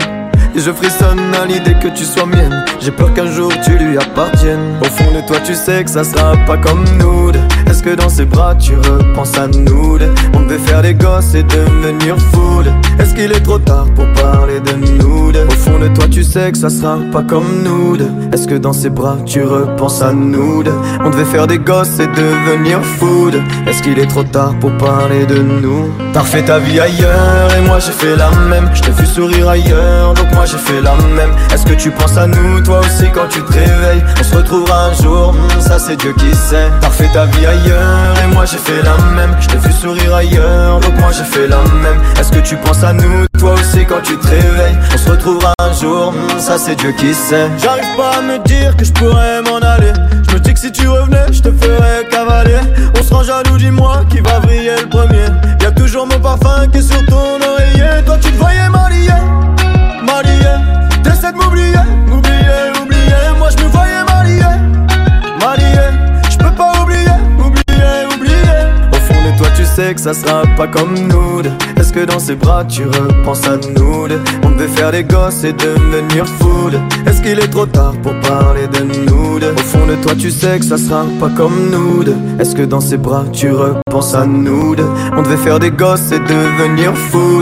S13: Et je frissonne à l'idée que tu sois mienne. J'ai peur qu'un jour tu lui appartiennes. Au fond de toi, tu sais que ça sera pas comme nous. Est-ce que ses bras tu repenses à nous On devait faire des gosses et devenir fou. deux. Est-ce qu'il est trop tard pour parler de nous Au fond de toi, tu sais que ça sera pas comme nous. Est-ce que dans ses bras tu repenses à nous On devait faire des gosses et devenir fou. deux. Est-ce qu'il est trop tard pour parler de nous? T'as refait ta vie ailleurs et moi j'ai fait la même. Je t'ai vu sourire ailleurs, donc moi j'ai fait la même. Est-ce que tu penses à nous, toi aussi, quand tu te réveilles? On se retrouvera un jour, hmm, ça c'est Dieu qui sait. T'as refait ta vie ailleurs et moi j'ai fait la même. Je t'ai vu sourire ailleurs, donc moi j'ai fait la même. Est-ce que tu penses à nous, toi aussi, quand tu te réveilles? On se retrouvera un jour, ça c'est Dieu qui sait. J'arrive pas à me dire que je pourrais m'en aller. Je me dis que si tu revenais, je te ferais cavaler. On se rend jaloux, dis-moi qui va briller le premier. Y a toujours mon parfum qui est sur ton oreiller. Toi tu te voyais marié, sais que ça sera pas comme nous. Est-ce que dans ses bras tu repenses à nous On devait faire des gosses et devenir fou. Est-ce qu'il est trop tard pour parler de nous Au fond de toi tu sais que ça sera pas comme nous. Est-ce que dans ses bras tu repenses à nous On devait faire des gosses et devenir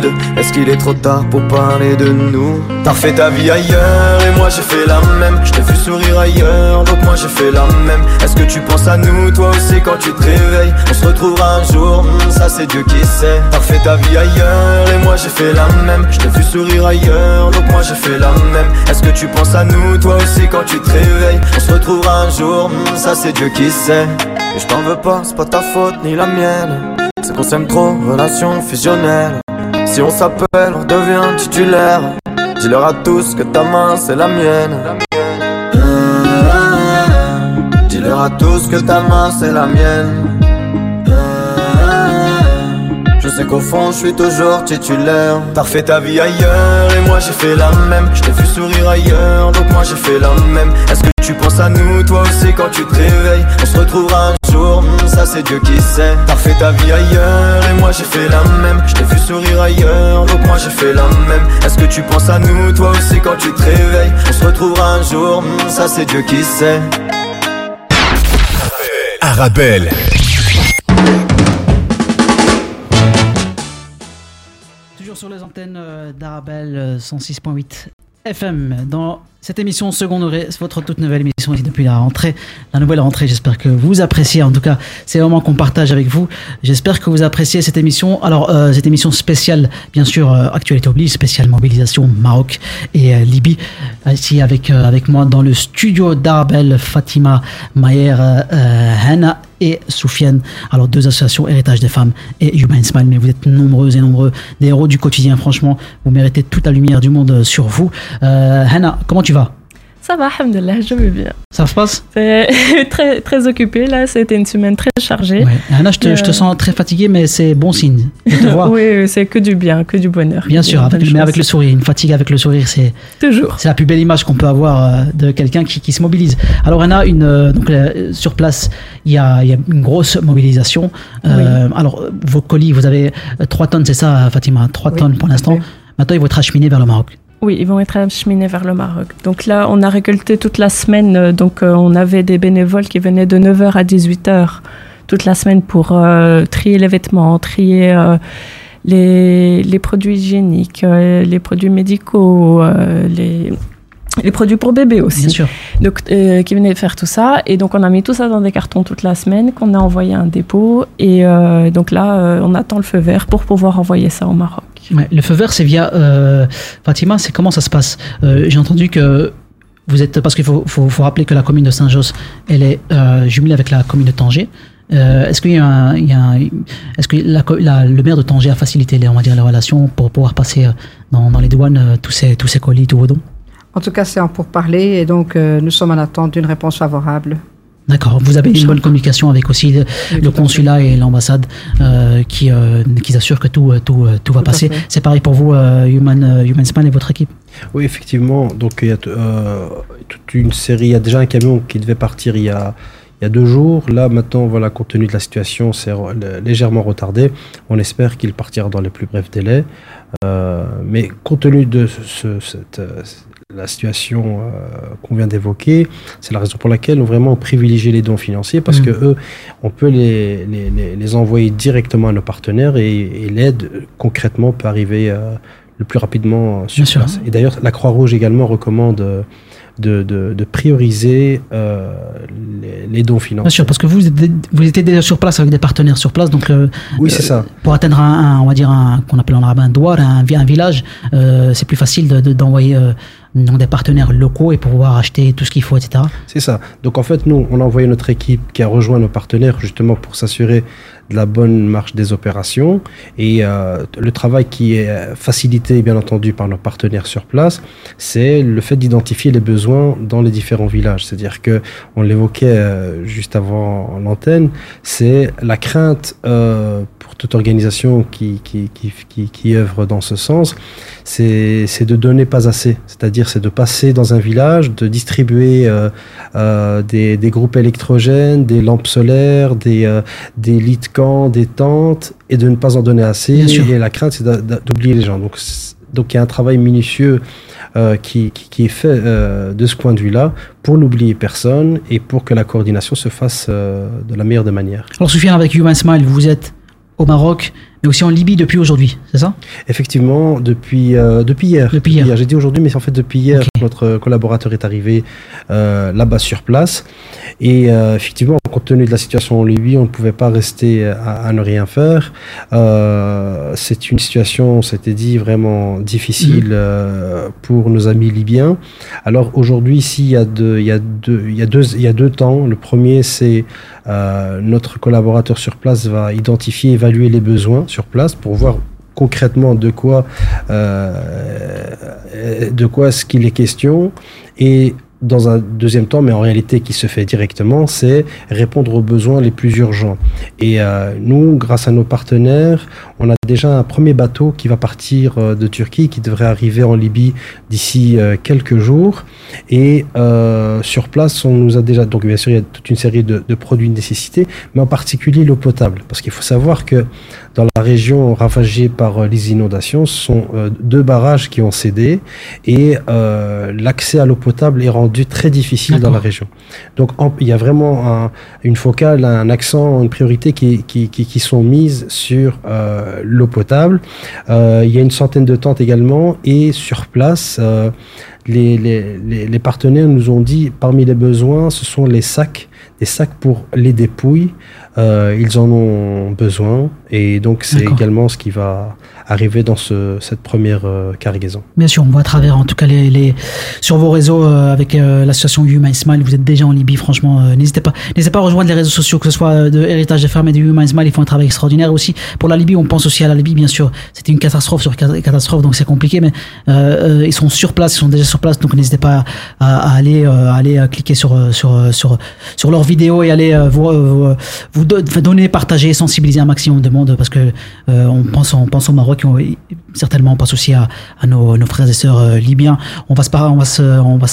S13: deux. Est-ce qu'il est trop tard pour parler de nous? T'as refait ta vie ailleurs et moi j'ai fait la même. Je t'ai vu sourire ailleurs, donc moi j'ai fait la même. Est-ce que tu penses à nous, toi aussi, quand tu te réveilles? On se retrouvera un jour, hmm, ça c'est Dieu qui sait. T'as refait ta vie ailleurs et moi j'ai fait la même. Je t'ai vu sourire ailleurs, donc moi j'ai fait la même. Est-ce que tu penses à nous, toi aussi, quand tu te réveilles? On se retrouvera un jour, hmm, ça c'est Dieu qui sait. Et je t'en veux pas, c'est pas ta faute ni la mienne. C'est qu'on s'aime trop, relation fusionnelle. Si on s'appelle, on devient titulaire. Dis-leur à tous que ta main c'est la mienne. Dis-leur à tous que ta main c'est la mienne. Je sais qu'au fond je suis toujours titulaire T'as refait ta vie ailleurs et moi j'ai fait la même Je t'ai vu sourire ailleurs donc moi j'ai fait la même Est-ce que tu penses à nous toi aussi quand tu te réveilles? On se retrouvera jour, ça c'est Dieu qui sait. T'as refait ta vie ailleurs et moi j'ai fait la même. Je t'ai vu sourire ailleurs donc moi j'ai fait la même. Est-ce que tu penses à nous toi aussi quand tu te réveilles? On se retrouvera un jour, ça c'est Dieu qui sait.
S14: Arabelle.
S2: Toujours sur les antennes euh, d'Arabelle euh, 106.8 FM dans cette émission Second Degré, c'est votre toute nouvelle émission depuis la rentrée, la nouvelle rentrée. J'espère que vous appréciez. En tout cas, c'est vraiment qu'on partage avec vous. J'espère que vous appréciez cette émission. Alors, euh, cette émission spéciale, bien sûr, euh, actualité oblige, spéciale mobilisation Maroc et euh, Libye. Ici avec avec moi dans le studio d'Arbel, Fatima Mayer, Hanna et Soufiane. Alors, deux associations, Héritage des femmes et Human Smile. Mais vous êtes nombreux et nombreux, des héros du quotidien. Franchement, vous méritez toute la lumière du monde sur vous. Hanna, comment tu vas?
S14: Ça va, alhamdoulilah, je vais bien.
S2: Ça se passe? (laughs)
S14: Très, très occupé, là, c'était une semaine très chargée.
S2: Ouais. Anna, je te, je te, euh, sens très fatigué, mais c'est bon signe. (laughs)
S14: oui, c'est que du bien, que du bonheur.
S2: Bien sûr, avec, mais avec le sourire. Une fatigue avec le sourire, c'est
S14: toujours.
S2: C'est la plus belle image qu'on peut avoir euh, de quelqu'un qui, qui, se mobilise. Alors, Anna, une, euh, donc, sur place, il y a, y a, une grosse mobilisation. alors, vos colis, vous avez 3 tonnes, c'est ça, Fatima? 3 tonnes pour l'instant. Maintenant, ils vont être acheminés vers le Maroc.
S14: Oui, ils vont être acheminés vers le Maroc. Donc là, on a récolté toute la semaine. Euh, donc euh, on avait des bénévoles qui venaient de 9h à 18h toute la semaine pour euh, trier les vêtements, trier les, les, produits hygiéniques, les produits médicaux, les, les produits pour bébé aussi.
S2: Bien sûr.
S14: Donc, qui venaient faire tout ça. Et donc, on a mis tout ça dans des cartons toute la semaine, qu'on a envoyé à un dépôt. Et donc là, on attend le feu vert pour pouvoir envoyer ça au Maroc
S2: le feu vert, c'est via euh, Fatima. C'est comment ça se passe? Euh, J'ai entendu que vous êtes parce qu'il faut, faut, rappeler que la commune de Saint-Josse, elle est euh, jumelée avec la commune de Tanger. est-ce qu'il y a, est-ce que le maire de Tanger a facilité les, on va dire, les relations pour pouvoir passer dans, les douanes tous ces, tous ces colis, tous vos dons?
S5: En tout cas, c'est en pourparler et donc nous sommes en attente d'une réponse favorable.
S2: D'accord. Vous avez une bonne communication avec aussi le, consulat et l'ambassade euh, qui, euh, qui assurent que tout, euh, tout, tout va passer. C'est pareil pour vous, Human, Human Span et votre équipe
S7: Oui, effectivement. Donc, il y a toute une série. Il y a déjà un camion qui devait partir il y a, il y a deux jours. Là, maintenant, voilà, compte tenu de la situation, c'est légèrement retardé. On espère qu'il partira dans les plus brefs délais. mais compte tenu de ce, cette la situation euh, qu'on vient d'évoquer, c'est la raison pour laquelle nous vraiment privilégié les dons financiers parce mm. que eux, on peut les, les, les, envoyer directement à nos partenaires et, l'aide concrètement peut arriver euh, le plus rapidement sur place. Et d'ailleurs, la Croix-Rouge également recommande de, de, prioriser euh, les, dons financiers.
S2: Bien sûr, parce que vous, vous étiez déjà sur place avec des partenaires sur place, donc
S7: oui, c'est ça.
S2: Pour atteindre un, on va dire un qu'on appelle en arabe un douar, un, un village, c'est plus facile d'envoyer donc des partenaires locaux et pouvoir acheter tout ce qu'il faut, etc.
S7: C'est ça. Donc en fait, nous, on a envoyé notre équipe qui a rejoint nos partenaires justement pour s'assurer de la bonne marche des opérations et euh, le travail qui est facilité bien entendu par nos partenaires sur place, c'est le fait d'identifier les besoins dans les différents villages. C'est-à-dire que on l'évoquait euh, juste avant l'antenne, c'est la crainte euh, pour toute organisation qui qui, qui, qui, qui œuvre dans ce sens, c'est de donner pas assez. C'est-à-dire c'est de passer dans un village, de distribuer euh, euh, des, des, groupes électrogènes, des lampes solaires, des, euh, des lits de camp, des tentes, et de ne pas en donner assez. Et la crainte, c'est d'oublier les gens. Donc, donc il y a un travail minutieux euh, qui, qui, qui, est fait euh, de ce point de vue-là pour n'oublier personne et pour que la coordination se fasse euh, de la meilleure des manières.
S2: Alors Soufiane, avec Human Smile, vous êtes au Maroc, mais aussi en Libye depuis aujourd'hui, c'est ça?
S7: Effectivement, depuis, euh, depuis hier.
S2: Depuis hier.
S7: J'ai dit aujourd'hui, mais en fait depuis hier, notre collaborateur est arrivé euh, là-bas sur place. Et euh, effectivement, compte tenu de la situation en Libye, on ne pouvait pas rester à, ne rien faire. C'est une situation, c'était dit, vraiment difficile mhm. pour nos amis libyens. Alors aujourd'hui, ici, il y, a deux, il, y a deux, il, y a deux, il y a deux temps. Le premier, c'est notre collaborateur sur place va identifier, évaluer les besoins sur place pour voir concrètement de quoi, euh, de quoi est-ce qu'il est question et dans un deuxième temps, mais en réalité qui se fait directement, c'est répondre aux besoins les plus urgents. Et euh, nous, grâce à nos partenaires, on a déjà un premier bateau qui va partir euh, de Turquie, qui devrait arriver en Libye d'ici euh, quelques jours. Et sur place, on nous a déjà, donc bien sûr, il y a toute une série de, de produits de nécessité, mais en particulier l'eau potable, parce qu'il faut savoir que dans la région ravagée par euh, les inondations, ce sont euh, deux barrages qui ont cédé et euh, l'accès à l'eau potable est rendu très difficile dans la région. Donc en- il y a vraiment un- une focale, un accent, une priorité qui, qui, qui, qui sont mises sur l'eau potable. Il y a une centaine de tentes également et sur place, les, les, les, les partenaires nous ont dit parmi les besoins, ce sont les sacs, des sacs pour les dépouilles. Euh, ils en ont besoin et donc c'est également ce qui va arriver dans ce, cette première euh, cargaison.
S2: Bien sûr, on voit à travers en tout cas les, les sur vos réseaux euh, avec euh, l'association My Smile. Vous êtes déjà en Libye, franchement. n'hésitez pas, n'hésitez pas à rejoindre les réseaux sociaux, que ce soit de Héritage des Femmes et de My Smile. Ils font un travail extraordinaire aussi. Pour la Libye, on pense aussi à la Libye, bien sûr. C'était une catastrophe sur ca- catastrophe, donc c'est compliqué, mais ils sont sur place, ils sont déjà sur place, donc n'hésitez pas à, à aller, à aller euh, cliquer sur sur sur sur leurs vidéos et aller euh, vous euh, vous donner, partager, sensibiliser un maximum de monde parce que euh, on pense on pense au Maroc, on- certainement on pense aussi à, nos, frères et sœurs euh, libyens. On va se on va se on va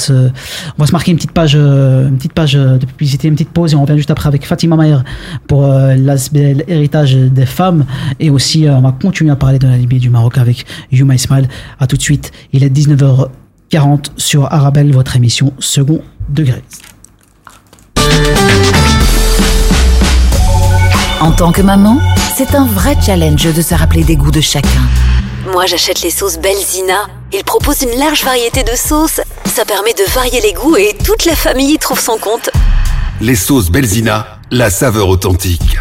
S2: se marquer une petite page euh, une petite page de publicité, une petite pause et on revient juste après avec Fatima Maher pour l'héritage des femmes et aussi on va continuer à parler de la Libye et du Maroc avec You My Smile. À tout de suite. Il est 19h40 sur Arabelle, votre émission second degré.
S15: En tant que maman, c'est un vrai challenge de se rappeler des goûts de chacun.
S16: Moi, j'achète les sauces Belzina. Ils proposent une large variété de sauces. Ça permet de varier les goûts et toute la famille y trouve son compte.
S9: Les sauces Belzina, la saveur authentique.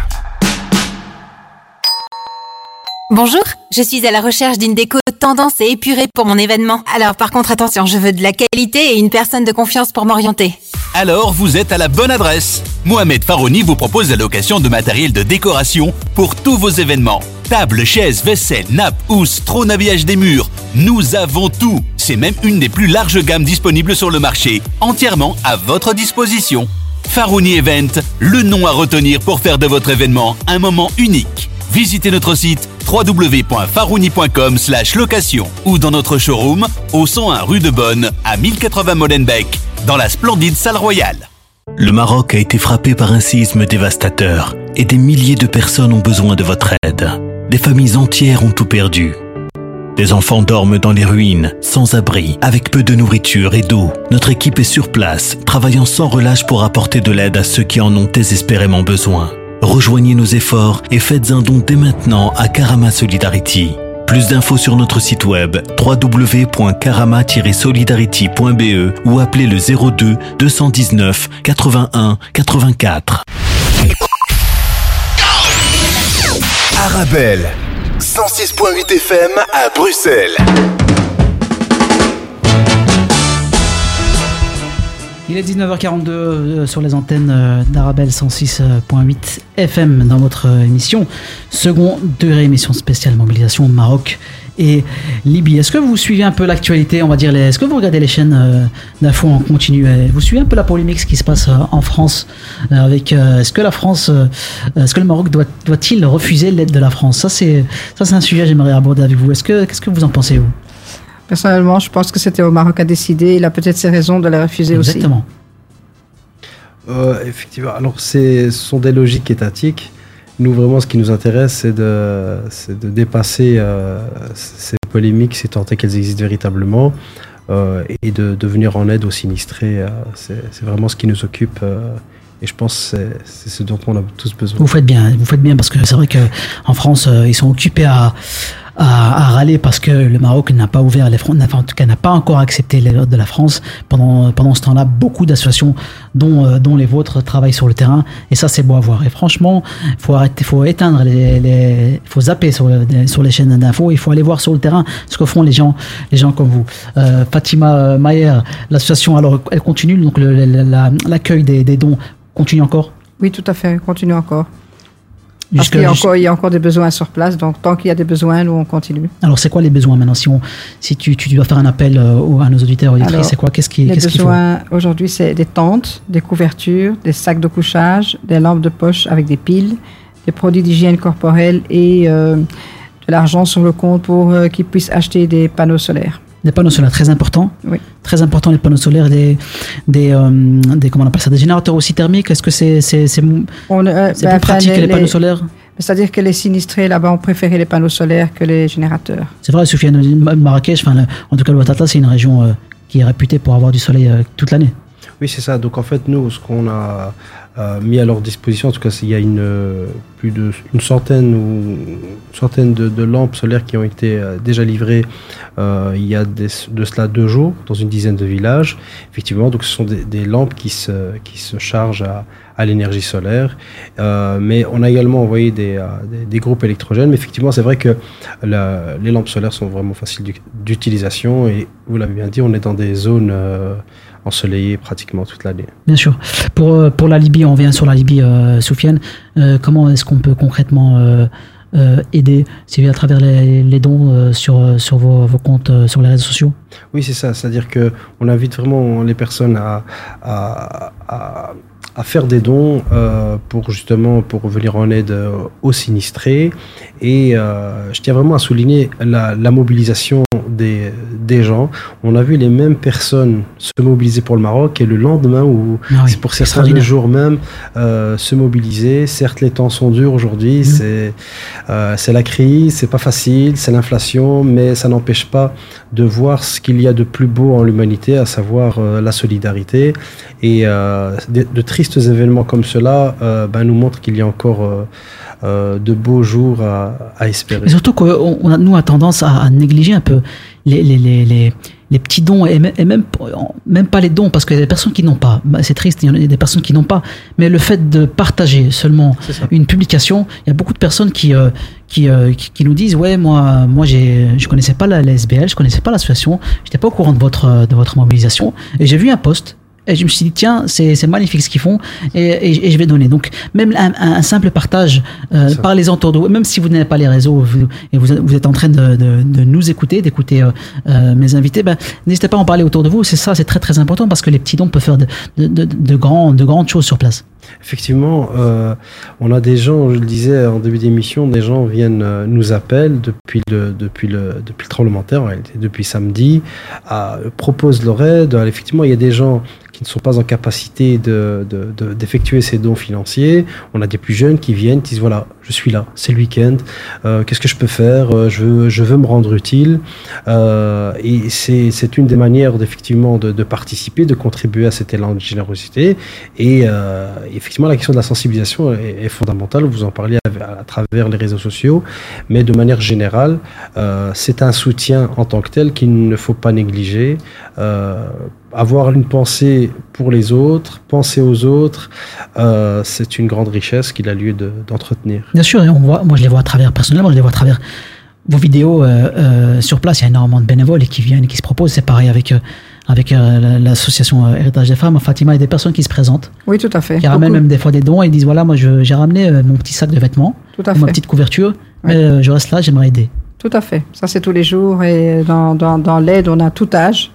S17: Bonjour, je suis à la recherche d'une déco tendance et épurée pour mon événement. Alors par contre attention, je veux de la qualité et une personne de confiance pour m'orienter.
S18: Alors vous êtes à la bonne adresse. Mohamed Farouni vous propose la location de matériel de décoration pour tous vos événements. Tables, chaises, vaisselle, nappes, housses, trône habillage des murs. Nous avons tout. C'est même une des plus larges gammes disponibles sur le marché, entièrement à votre disposition. Farouni Event, le nom à retenir pour faire de votre événement un moment unique. Visitez notre site www.farouni.com location ou dans notre showroom au 101 rue de Bonne à 1080 Molenbeek dans la splendide salle royale.
S1: Le Maroc a été frappé par un séisme dévastateur et des milliers de personnes ont besoin de votre aide. Des familles entières ont tout perdu. Des enfants dorment dans les ruines, sans abri, avec peu de nourriture et d'eau. Notre équipe est sur place, travaillant sans relâche pour apporter de l'aide à ceux qui en ont désespérément besoin. Rejoignez nos efforts et faites un don dès maintenant à Karama Solidarity. Plus d'infos sur notre site web www.karama-solidarity.be ou appelez le 02 219 81 84.
S9: Arabelle, 106.8 FM à Bruxelles.
S2: Il est 19h42 euh, sur les antennes euh, d'Arabelle 106.8 FM dans votre euh, émission Second degré, émission spéciale mobilisation Maroc et Libye. Est-ce que vous suivez un peu l'actualité, on va dire, est-ce que vous regardez les chaînes d'infos en continu? Vous suivez un peu la polémique, qui se passe en France avec est-ce que la France, est-ce le Maroc doit, doit-il refuser l'aide de la France? Ça c'est un sujet que j'aimerais aborder avec vous. Est-ce que qu'est-ce que vous en pensez vous?
S5: Personnellement, je pense que c'était au Maroc à décider. Il a peut-être ses raisons de la refuser
S2: Exactement.
S7: Euh, effectivement, alors c'est- ce sont des logiques étatiques. Nous, vraiment, ce qui nous intéresse, c'est de, c'est de dépasser euh, ces polémiques, si tant est qu'elles existent véritablement, euh, et de, de venir en aide aux sinistrés. euh, c'est vraiment ce qui nous occupe. euh, et je pense que c'est- ce dont on a tous besoin.
S2: Vous faites bien, vous faites bien parce que c'est vrai que en France, ils sont occupés à, à, râler parce que le Maroc n'a pas ouvert les frontières, en tout cas n'a pas encore accepté les de la France. Pendant, pendant ce temps-là, beaucoup d'associations, dont, euh, dont les vôtres, travaillent sur le terrain et ça, c'est beau à voir. Et franchement, il faut arrêter, faut éteindre les faut zapper sur, sur les chaînes d'infos. Il faut aller voir sur le terrain ce que font les gens, les gens comme vous. Euh, Fatima Mayer, l'association, alors elle continue donc l'accueil des, des dons continue encore?
S5: Oui, tout à fait. Continue encore. Parce qu'il y, a encore, il y a encore des besoins sur place. Donc, tant qu'il y a des besoins, nous, on continue.
S2: Alors, c'est quoi les besoins maintenant Si, on, si tu, tu dois faire un appel euh, à nos auditeurs auditrices, c'est quoi Qu'est-ce qui-
S5: Les besoins aujourd'hui, c'est des tentes, des couvertures, des sacs de couchage, des lampes de poche avec des piles, des produits d'hygiène corporelle et euh, de l'argent sur le compte pour euh, qu'ils puissent acheter des panneaux solaires.
S2: Des panneaux solaires, très important.
S5: Oui.
S2: Très important, les panneaux solaires, des, des, euh, des, comment on appelle ça, des générateurs aussi thermiques. Est-ce que c'est c'est c'est
S5: On, euh,
S2: c'est
S5: ben,
S2: plus pratique
S5: enfin,
S2: que les,
S5: les-
S2: panneaux
S5: les-
S2: solaires?
S5: C'est-à-dire que les sinistrés là-bas ont préféré les panneaux solaires que les générateurs.
S2: C'est vrai, Soufiane, Marrakech, enfin, en tout cas le Ouattata, c'est une région euh, qui est réputée pour avoir du soleil toute l'année.
S7: Oui, c'est ça. Donc en fait, nous, ce qu'on a euh, mis à leur disposition, en tout cas, il y a une, euh, plus de une centaine ou une centaine de, de lampes solaires qui ont été euh, déjà livrées euh, il y a des- de cela deux jours dans une dizaine de villages. Effectivement, donc ce sont des, des lampes qui se, qui se chargent à, à l'énergie solaire. Euh, mais on a également envoyé des, euh, des, groupes électrogènes. Mais effectivement, c'est vrai que la- les lampes solaires sont vraiment faciles d'u- d'utilisation. Et vous l'avez bien dit, on est dans des zones euh, ensoleillées pratiquement toute l'année.
S2: Bien sûr. Pour, euh, pour la Libye, on revient sur la Libye, euh, Soufiane. Euh, comment est-ce qu'on peut concrètement euh, aider C'est à travers les, les dons sur, sur vos, vos comptes sur les réseaux sociaux?
S7: Oui, c'est ça. C'est-à-dire que on invite vraiment les personnes à, à, à, à faire des dons euh, pour justement pour venir en aide euh, aux sinistrés. Et euh, je tiens vraiment à souligner la, la mobilisation des, des gens. On a vu les mêmes personnes se mobiliser pour le Maroc et le lendemain ou
S2: Ah oui,
S7: c'est pour certains le jour même euh, se mobiliser. Certes, les temps sont durs aujourd'hui. C'est euh, c'est la crise, c'est pas facile, c'est l'inflation, mais ça n'empêche pas de voir ce qu'il y a de plus beau en l'humanité, à savoir euh, la solidarité. Et de, de tristes événements comme cela ben, nous montrent qu'il y a encore euh, de beaux jours à, à espérer.
S2: Et surtout qu'on on a, nous, a tendance à, à négliger un peu les, les, les, les, petits dons et, même- et même, même pas les dons, parce qu'il y a des personnes qui n'ont pas. Bah, C'est triste, il y a des personnes qui n'ont pas. Mais le fait de partager seulement une publication, il y a beaucoup de personnes qui, euh, qui, euh, qui, qui nous disent Ouais, moi, moi j'ai, je connaissais pas la, la SBL, je connaissais pas l'association, j'étais pas au courant de votre, euh, de votre mobilisation, et j'ai vu un post. Et je me suis dit, tiens, c'est c'est magnifique ce qu'ils font et, et- et je vais donner. Donc, même un, un- simple partage euh, par les autour de vous, même si vous n'avez pas les réseaux vous- et vous, vous êtes en train de, de- de nous écouter, d'écouter euh, euh, mes invités, ben, n'hésitez pas à en parler autour de vous. C'est ça, c'est très très important parce que les petits dons peuvent faire de, de, de, de grands, de grandes choses sur place.
S7: Effectivement, euh, on a des gens, je le disais en début d'émission, des gens viennent euh, nous appellent depuis le depuis le depuis le tremblement de terre, depuis samedi, à, proposent leur aide. Effectivement, il y a des gens qui ne sont pas en capacité de de- de- d'effectuer ces dons financiers. On a des plus jeunes qui viennent, qui disent voilà, je suis là, c'est le week-end, euh, qu'est-ce que je peux faire? Euh, Je veux je veux me rendre utile. Euh, et c'est une des manières d'effectivement de, de participer, de contribuer à cet élan de générosité. Et euh, effectivement, la question de la sensibilisation est, fondamentale. Vous en parliez à, à travers les réseaux sociaux, mais de manière générale, euh, c'est un soutien en tant que tel qu'il ne faut pas négliger. Avoir une pensée pour les autres, penser aux autres, euh, c'est une grande richesse qu'il a lieu de- d'entretenir.
S2: Bien sûr, et on voit, moi je les vois à travers, personnellement, je les vois à travers vos vidéos euh, euh, sur place. Il y a énormément de bénévoles qui viennent et qui se proposent. C'est pareil avec, euh, avec euh, la- l'association euh, Héritage des femmes. Fatima, il y a des personnes qui se présentent.
S5: Oui, tout à fait.
S2: qui ramènent
S5: Beaucoup.
S2: même des fois des dons et ils disent voilà, moi je- j'ai ramené euh, mon petit sac de vêtements,
S5: Tout à
S2: ou ma petite couverture, mais euh, je reste là, j'aimerais aider.
S5: Tout à fait. Ça, c'est tous les jours. Et dans, dans, dans l'aide, on a tout âge.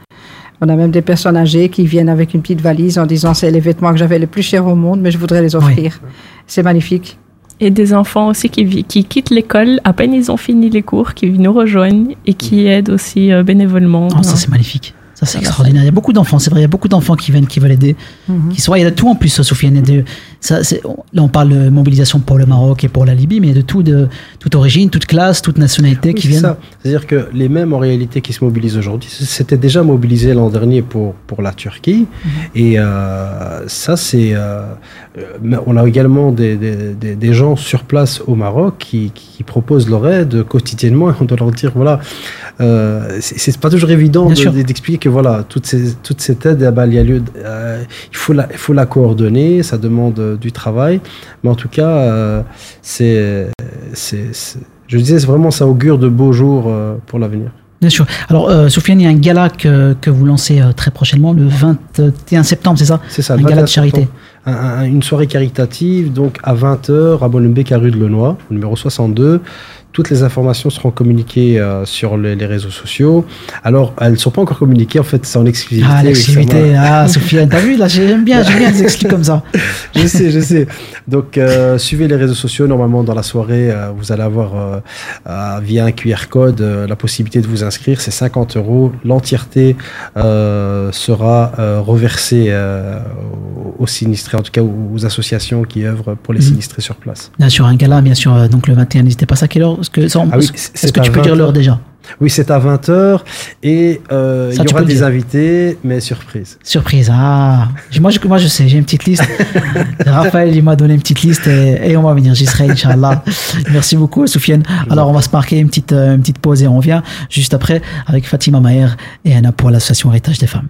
S5: On a même des personnes âgées qui viennent avec une petite valise en disant c'est les vêtements que j'avais les plus chers au monde, mais je voudrais les offrir. C'est magnifique.
S14: Et des enfants aussi qui, qui quittent l'école, à peine ils ont fini les cours, qui nous rejoignent et qui aident aussi euh, bénévolement.
S2: Oh, ça c'est magnifique. Ça c'est extraordinaire. Il y a beaucoup d'enfants, c'est vrai, il y a beaucoup d'enfants qui viennent, qui veulent aider,
S5: Mhm.
S2: qui sont. Il y a tout en plus, Sofiane. il y a de- ça, là, on parle de mobilisation pour le Maroc et pour la Libye, mais de tout, de toute origine, toute classe, toute nationalité
S7: Oui,
S2: qui
S7: c'est
S2: viennent.
S7: ça. C'est-à-dire que les mêmes en réalité qui se mobilisent aujourd'hui, c'était déjà mobilisé l'an dernier pour, pour la Turquie. Et euh, ça, c'est. euh, mais on a également des, des, des, des gens sur place au Maroc qui, qui proposent leur aide quotidiennement. Et on doit leur dire voilà, euh, c'est pas toujours évident de- d'expliquer que voilà, toute, ces, toute cette aide, eh ben, il, y a lieu euh, il, faut la, il faut la coordonner, ça demande euh, du travail. Mais en tout cas, euh, c'est. Je disais, vraiment, ça augure de beaux jours euh, pour l'avenir.
S2: Bien sûr. Alors, euh, Sofiane, il y a un gala que, que vous lancez euh, très prochainement, le 21 septembre, c'est ça?
S7: C'est ça,
S2: Un
S7: le
S2: gala de
S7: 21
S2: charité.
S7: septembre. Un- un- une soirée caritative, donc à 20h, à Molenbeek, à rue de Lenoir, au numéro 62. Toutes les informations seront communiquées euh, sur les, les réseaux sociaux. Alors, elles ne sont pas encore communiquées, en fait, c'est en exclusivité.
S2: Ah, l'exclusivité. Ah, Sofiane, t'as vu, là, j'aime bien, j'aime bien les (laughs) exclus comme ça.
S7: je sais, je sais. Donc, euh, suivez les réseaux sociaux. Normalement, dans la soirée, euh, vous allez avoir via un QR code la possibilité de vous inscrire. C'est 50 euros. L'entièreté sera reversée aux, sinistrés, en tout cas aux, aux associations qui œuvrent pour les
S2: Mhm.
S7: sinistrés sur place.
S2: Bien sûr, un gala, bien sûr, donc le 21, n'hésitez pas à quelle heure Est-ce que, ça, on-
S7: Ah oui,
S2: est-ce
S7: c'est
S2: que
S7: à
S2: tu peux dire
S7: 20
S2: l'heure déjà?
S7: Oui, c'est à 20h et euh, il y aura des
S2: dire.
S7: invités, mais surprise.
S2: Surprise, ah moi je, moi je sais, j'ai une petite liste. (laughs) Raphaël il m'a donné une petite liste et, et on va venir, j'y serai, Inch'Allah. Merci beaucoup, Soufiane. Alors on va se marquer une petite, euh, une petite pause et on revient juste après avec Fatima Maher et Anna pour l'association Héritage des femmes.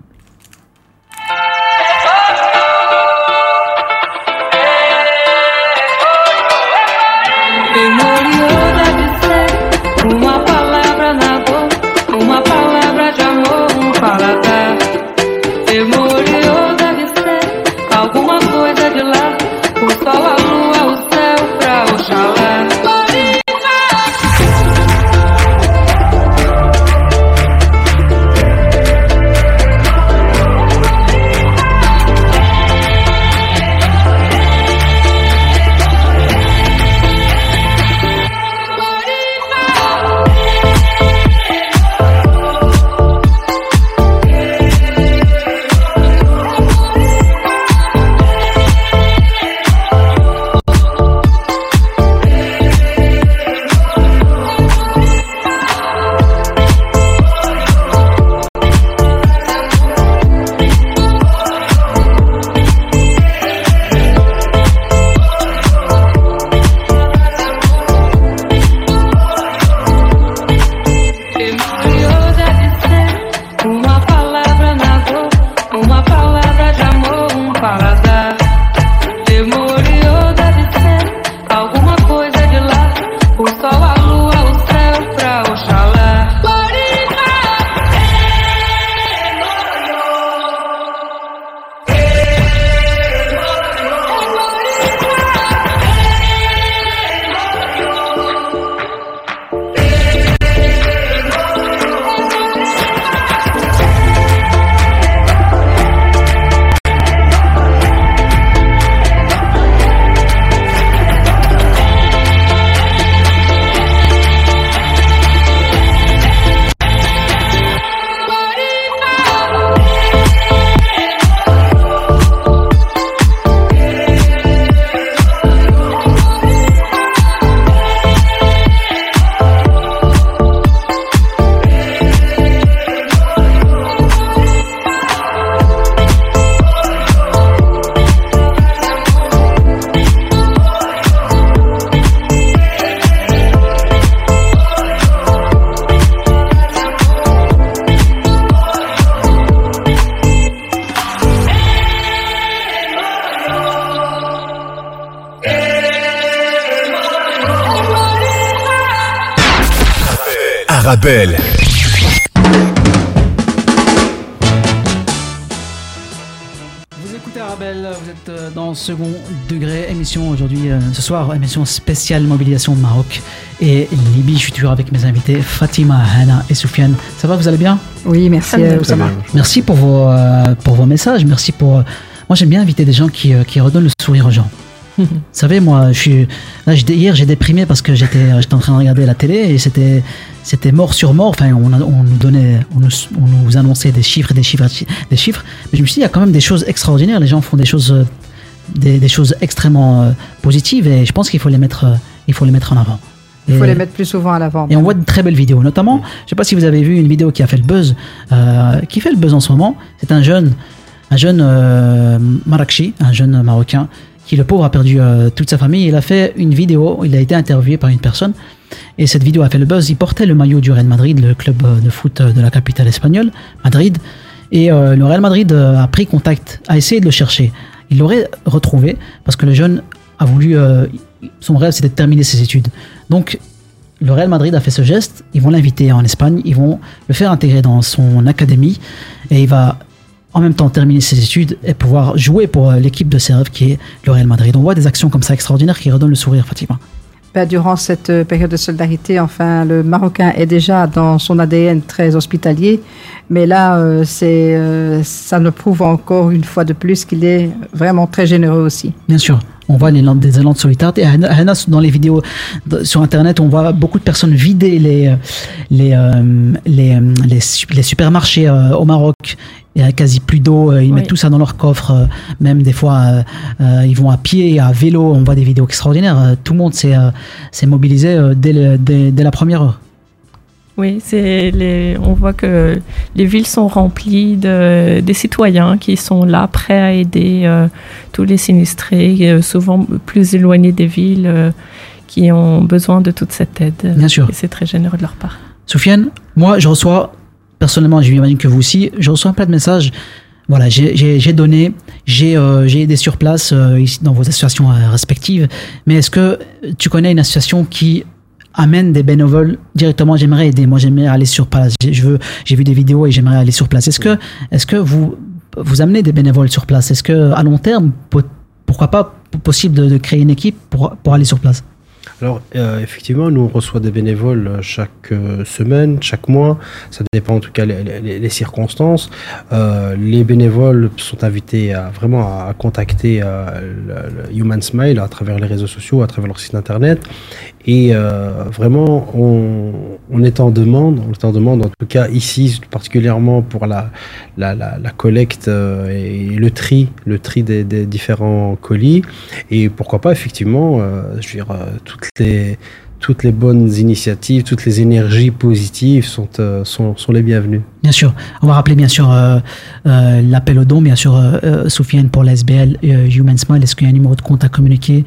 S2: Émission spéciale mobilisation Maroc et Libye. Je suis toujours avec mes invités Fatima, Hana et Soufiane. Ça va, vous allez bien?
S5: Oui, merci, euh, Oussama.
S2: Merci pour vos, euh, pour vos messages. Merci pour. euh, moi, j'aime bien inviter des gens qui, euh, qui redonnent le sourire aux gens. (laughs) Vous savez, moi, je suis. Là, hier, j'ai déprimé parce que j'étais j'étais en train de regarder la télé et c'était c'était mort sur mort. Enfin, on, a- on nous donnait, on nous, on nous annonçait des chiffres, des chiffres, des chiffres. Mais je me suis dit, il y a quand même des choses extraordinaires. Les gens font des choses, euh, des, des choses extrêmement euh, positives et je pense qu'il faut les mettre, euh, il faut les mettre en avant.
S5: Il faut
S2: Et-
S5: les mettre plus souvent à l'avant.
S2: et on voit de très belles vidéos, notamment, je sais pas si vous avez vu une vidéo qui a fait le buzz, euh, qui fait le buzz en ce moment. C'est un jeune, un jeune Marrakchi, un jeune marocain, qui le pauvre a perdu toute sa famille. Il a fait une vidéo, il a été interviewé par une personne, et cette vidéo a fait le buzz. Il portait le maillot du Real Madrid, le club de foot de la capitale espagnole, Madrid, et le Real Madrid a pris contact, a essayé de le chercher. Il l'aurait retrouvé parce que le jeune a voulu, euh, son rêve c'était de terminer ses études. Donc le Real Madrid a fait ce geste, ils vont l'inviter en Espagne, ils vont le faire intégrer dans son académie et il va en même temps terminer ses études et pouvoir jouer pour euh, l'équipe de ses rêves qui est le Real Madrid. On voit des actions comme ça extraordinaires qui redonnent le sourire, Fatima.
S5: Ben, durant cette euh, période de solidarité, enfin, le Marocain est déjà dans son ADN très hospitalier, mais là, euh, euh, ça ne prouve encore une fois de plus qu'il est vraiment très généreux aussi.
S2: Bien sûr. On voit les des élan de solidarité. Dans les vidéos sur Internet, on voit beaucoup de personnes vider les, les, les, les, su- les supermarchés au Maroc. Il y a quasi plus d'eau. euh, Ils
S14: Oui.
S2: mettent tout ça dans leur coffre. euh, Même des fois, euh, ils vont à pied, à vélo. On voit des vidéos extraordinaires. Tout le monde s'est mobilisé dès, le- dès, dès la première heure.
S14: Oui, les, on voit que les villes sont remplies de, des citoyens qui sont là, prêts à aider euh, tous les sinistrés, euh, souvent plus éloignés des villes, euh, qui ont besoin de toute cette aide.
S2: Bien sûr.
S14: Et c'est très généreux de leur part.
S2: Soufiane, moi, je reçois, personnellement, j'imagine que vous aussi, je reçois plein de messages. Voilà, j'ai- donné, j'ai euh, j'ai aidé sur place euh, dans vos associations euh, respectives. Mais est-ce que tu connais une association qui amène des bénévoles directement? J'aimerais aider. Moi, j'aimerais aller sur place. Je veux, j'ai vu des vidéos et j'aimerais aller sur place. Est-ce que, est-ce que vous vous amenez des bénévoles sur place? Est-ce que à long terme, po- pourquoi pas possible de, de créer une équipe pour pour aller sur place?
S7: Alors, euh, effectivement, nous, on reçoit des bénévoles euh, chaque euh, semaine, chaque mois. Ça dépend en tout cas les, circonstances. Euh, les bénévoles sont invités à vraiment à contacter Human Smile à travers les réseaux sociaux, à travers leur site internet. Et euh, vraiment, on, on est en demande, on est en demande, en tout cas ici, particulièrement pour la, la, la, la collecte euh, et le tri, le tri des, des différents colis. Et pourquoi pas, effectivement, euh, je veux dire, euh, toutes les toutes les bonnes initiatives, toutes les énergies positives sont, euh, sont, sont les bienvenues.
S2: Bien sûr, on va rappeler bien sûr euh, euh, l'appel au don, bien sûr, euh, euh, Soufiane pour la SBL euh, Human Smile. Est-ce qu'il y a un numéro de compte à communiquer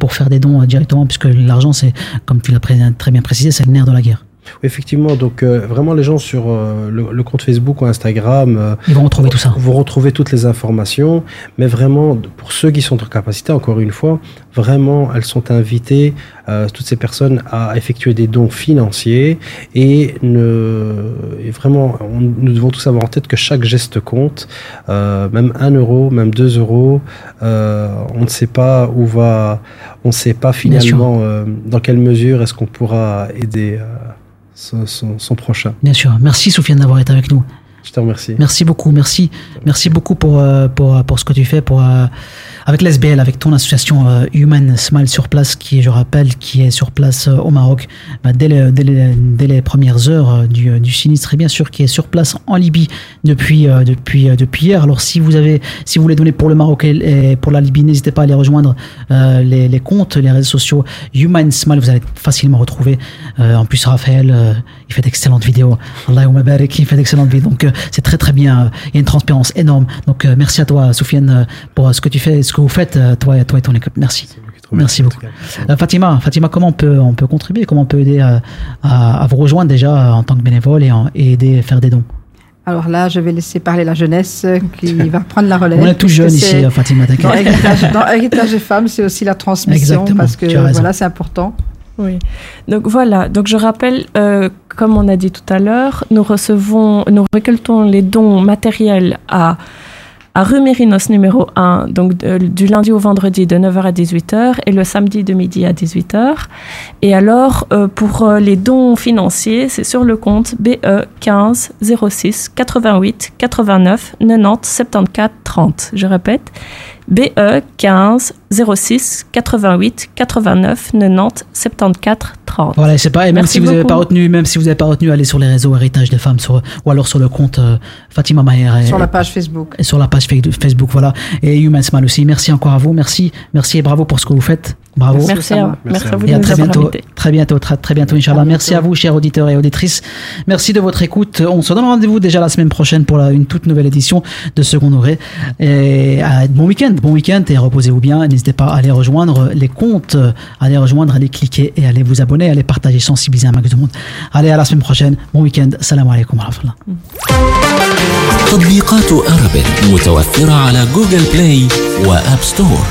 S2: pour faire des dons directement, puisque l'argent, c'est, comme tu l'as très bien précisé, c'est le nerf de la guerre.
S7: Effectivement, donc euh, vraiment les gens sur euh, le, le compte Facebook ou Instagram, euh,
S2: Ils vont retrouver tout ça.
S7: Vous retrouvez toutes les informations, mais vraiment pour ceux qui sont en capacité, encore une fois, vraiment elles sont invitées, euh, toutes ces personnes, à effectuer des dons financiers et, ne, et vraiment, on- nous devons tous avoir en tête que chaque geste compte, euh, même 1 euro, même 2 euros, euh, on ne sait pas où va, on ne sait pas finalement euh, dans quelle mesure est-ce qu'on pourra aider euh, son, son- son prochain.
S2: Bien sûr. Merci Soufiane d'avoir été avec nous.
S7: Je te remercie.
S2: Merci beaucoup, merci, merci beaucoup pour euh, pour pour ce que tu fais pour euh, avec l'SBL, avec ton association euh, Human Smile sur place, qui je rappelle, qui est sur place euh, au Maroc bah, dès, dès dès les premières heures euh, du, sinistre, et bien sûr, qui est sur place en Libye depuis depuis depuis hier. Alors si vous avez, si vous voulez donner pour le Maroc et, pour la Libye, n'hésitez pas à aller rejoindre les, les comptes, les réseaux sociaux Human Smile, vous allez facilement retrouver. En plus, Raphaël, il fait d'excellentes vidéos. Allahumma barik, il fait d'excellentes vidéos. Donc, c'est très très bien. Il y a une transparence énorme. Donc, merci à toi, Soufiane, pour ce que tu fais, ce que vous faites, euh, toi, et- toi et ton équipe. Merci. Merci beaucoup. Euh, Fatima, Fatima, comment on peut, on peut contribuer Comment on peut aider à, à- à vous rejoindre déjà euh, en tant que bénévole et, en- et aider, faire des dons?
S5: Alors là, je vais laisser parler la jeunesse euh, qui va prendre la relève.
S2: On est jeunes
S5: c'est-
S2: ici, euh, Fatima, t'inquiète.
S5: Dans Héritage, dans Héritage des femmes, c'est aussi la transmission
S2: Exactement,
S5: parce que voilà, c'est important.
S14: Oui. Donc voilà. Donc je rappelle, euh, comme on a dit tout à l'heure, nous recevons, nous récoltons les dons matériels à à rue Mérinos numéro 1, donc du lundi au vendredi de 9h à 18h et le samedi de midi à 18h. Et alors, euh, pour euh, les dons financiers, c'est sur le compte BE 15 06 88 89 90 74 30. Je répète, BE 15 06 88 89 90 74 30.
S2: Voilà, c'est pas, et même si vous n'avez pas retenu, même si vous n'avez pas retenu, allez sur les réseaux Héritage des femmes, ou alors sur le compte euh, Fatima Maher.
S5: Sur la page Facebook.
S2: et sur la page Fa- Facebook, voilà. Et Human Smile aussi. Merci encore à vous. Merci, merci et bravo pour ce que vous faites. Bravo.
S14: Merci à vous. Merci à vous
S2: Et à
S14: de
S2: très
S14: nous avoir
S2: bientôt.
S14: invités.
S2: Très bientôt, très, très bientôt, Inch'Allah. Merci à vous, chers auditeurs et auditrices. Merci de votre écoute. On se donne rendez-vous déjà la semaine prochaine pour la- une toute nouvelle édition de Second Degré. Et euh, bon week-end, bon week-end et reposez-vous bien. N'hésitez pas à aller rejoindre les comptes, euh, à aller rejoindre, à aller cliquer et à aller vous abonner, à aller partager, sensibiliser un max de monde. Allez, à la semaine prochaine. Bon week-end. Salam alaikum wa rahmatullah.
S19: تطبيقات أرابل متوفرة على جوجل بلاي وآب ستور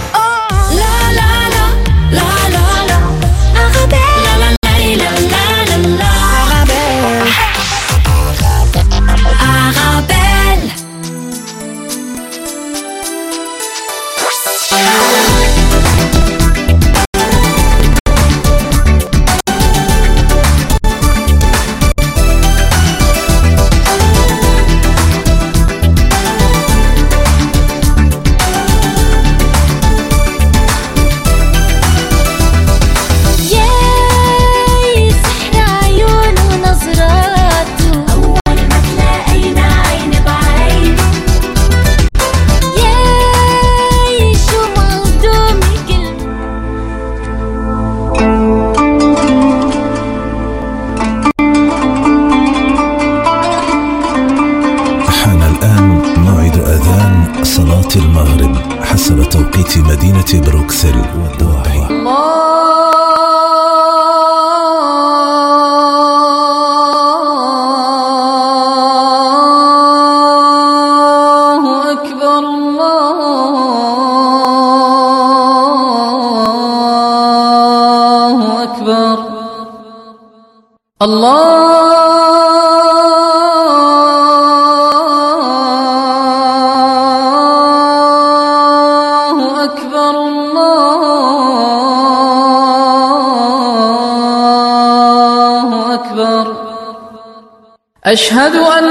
S20: أشهد أن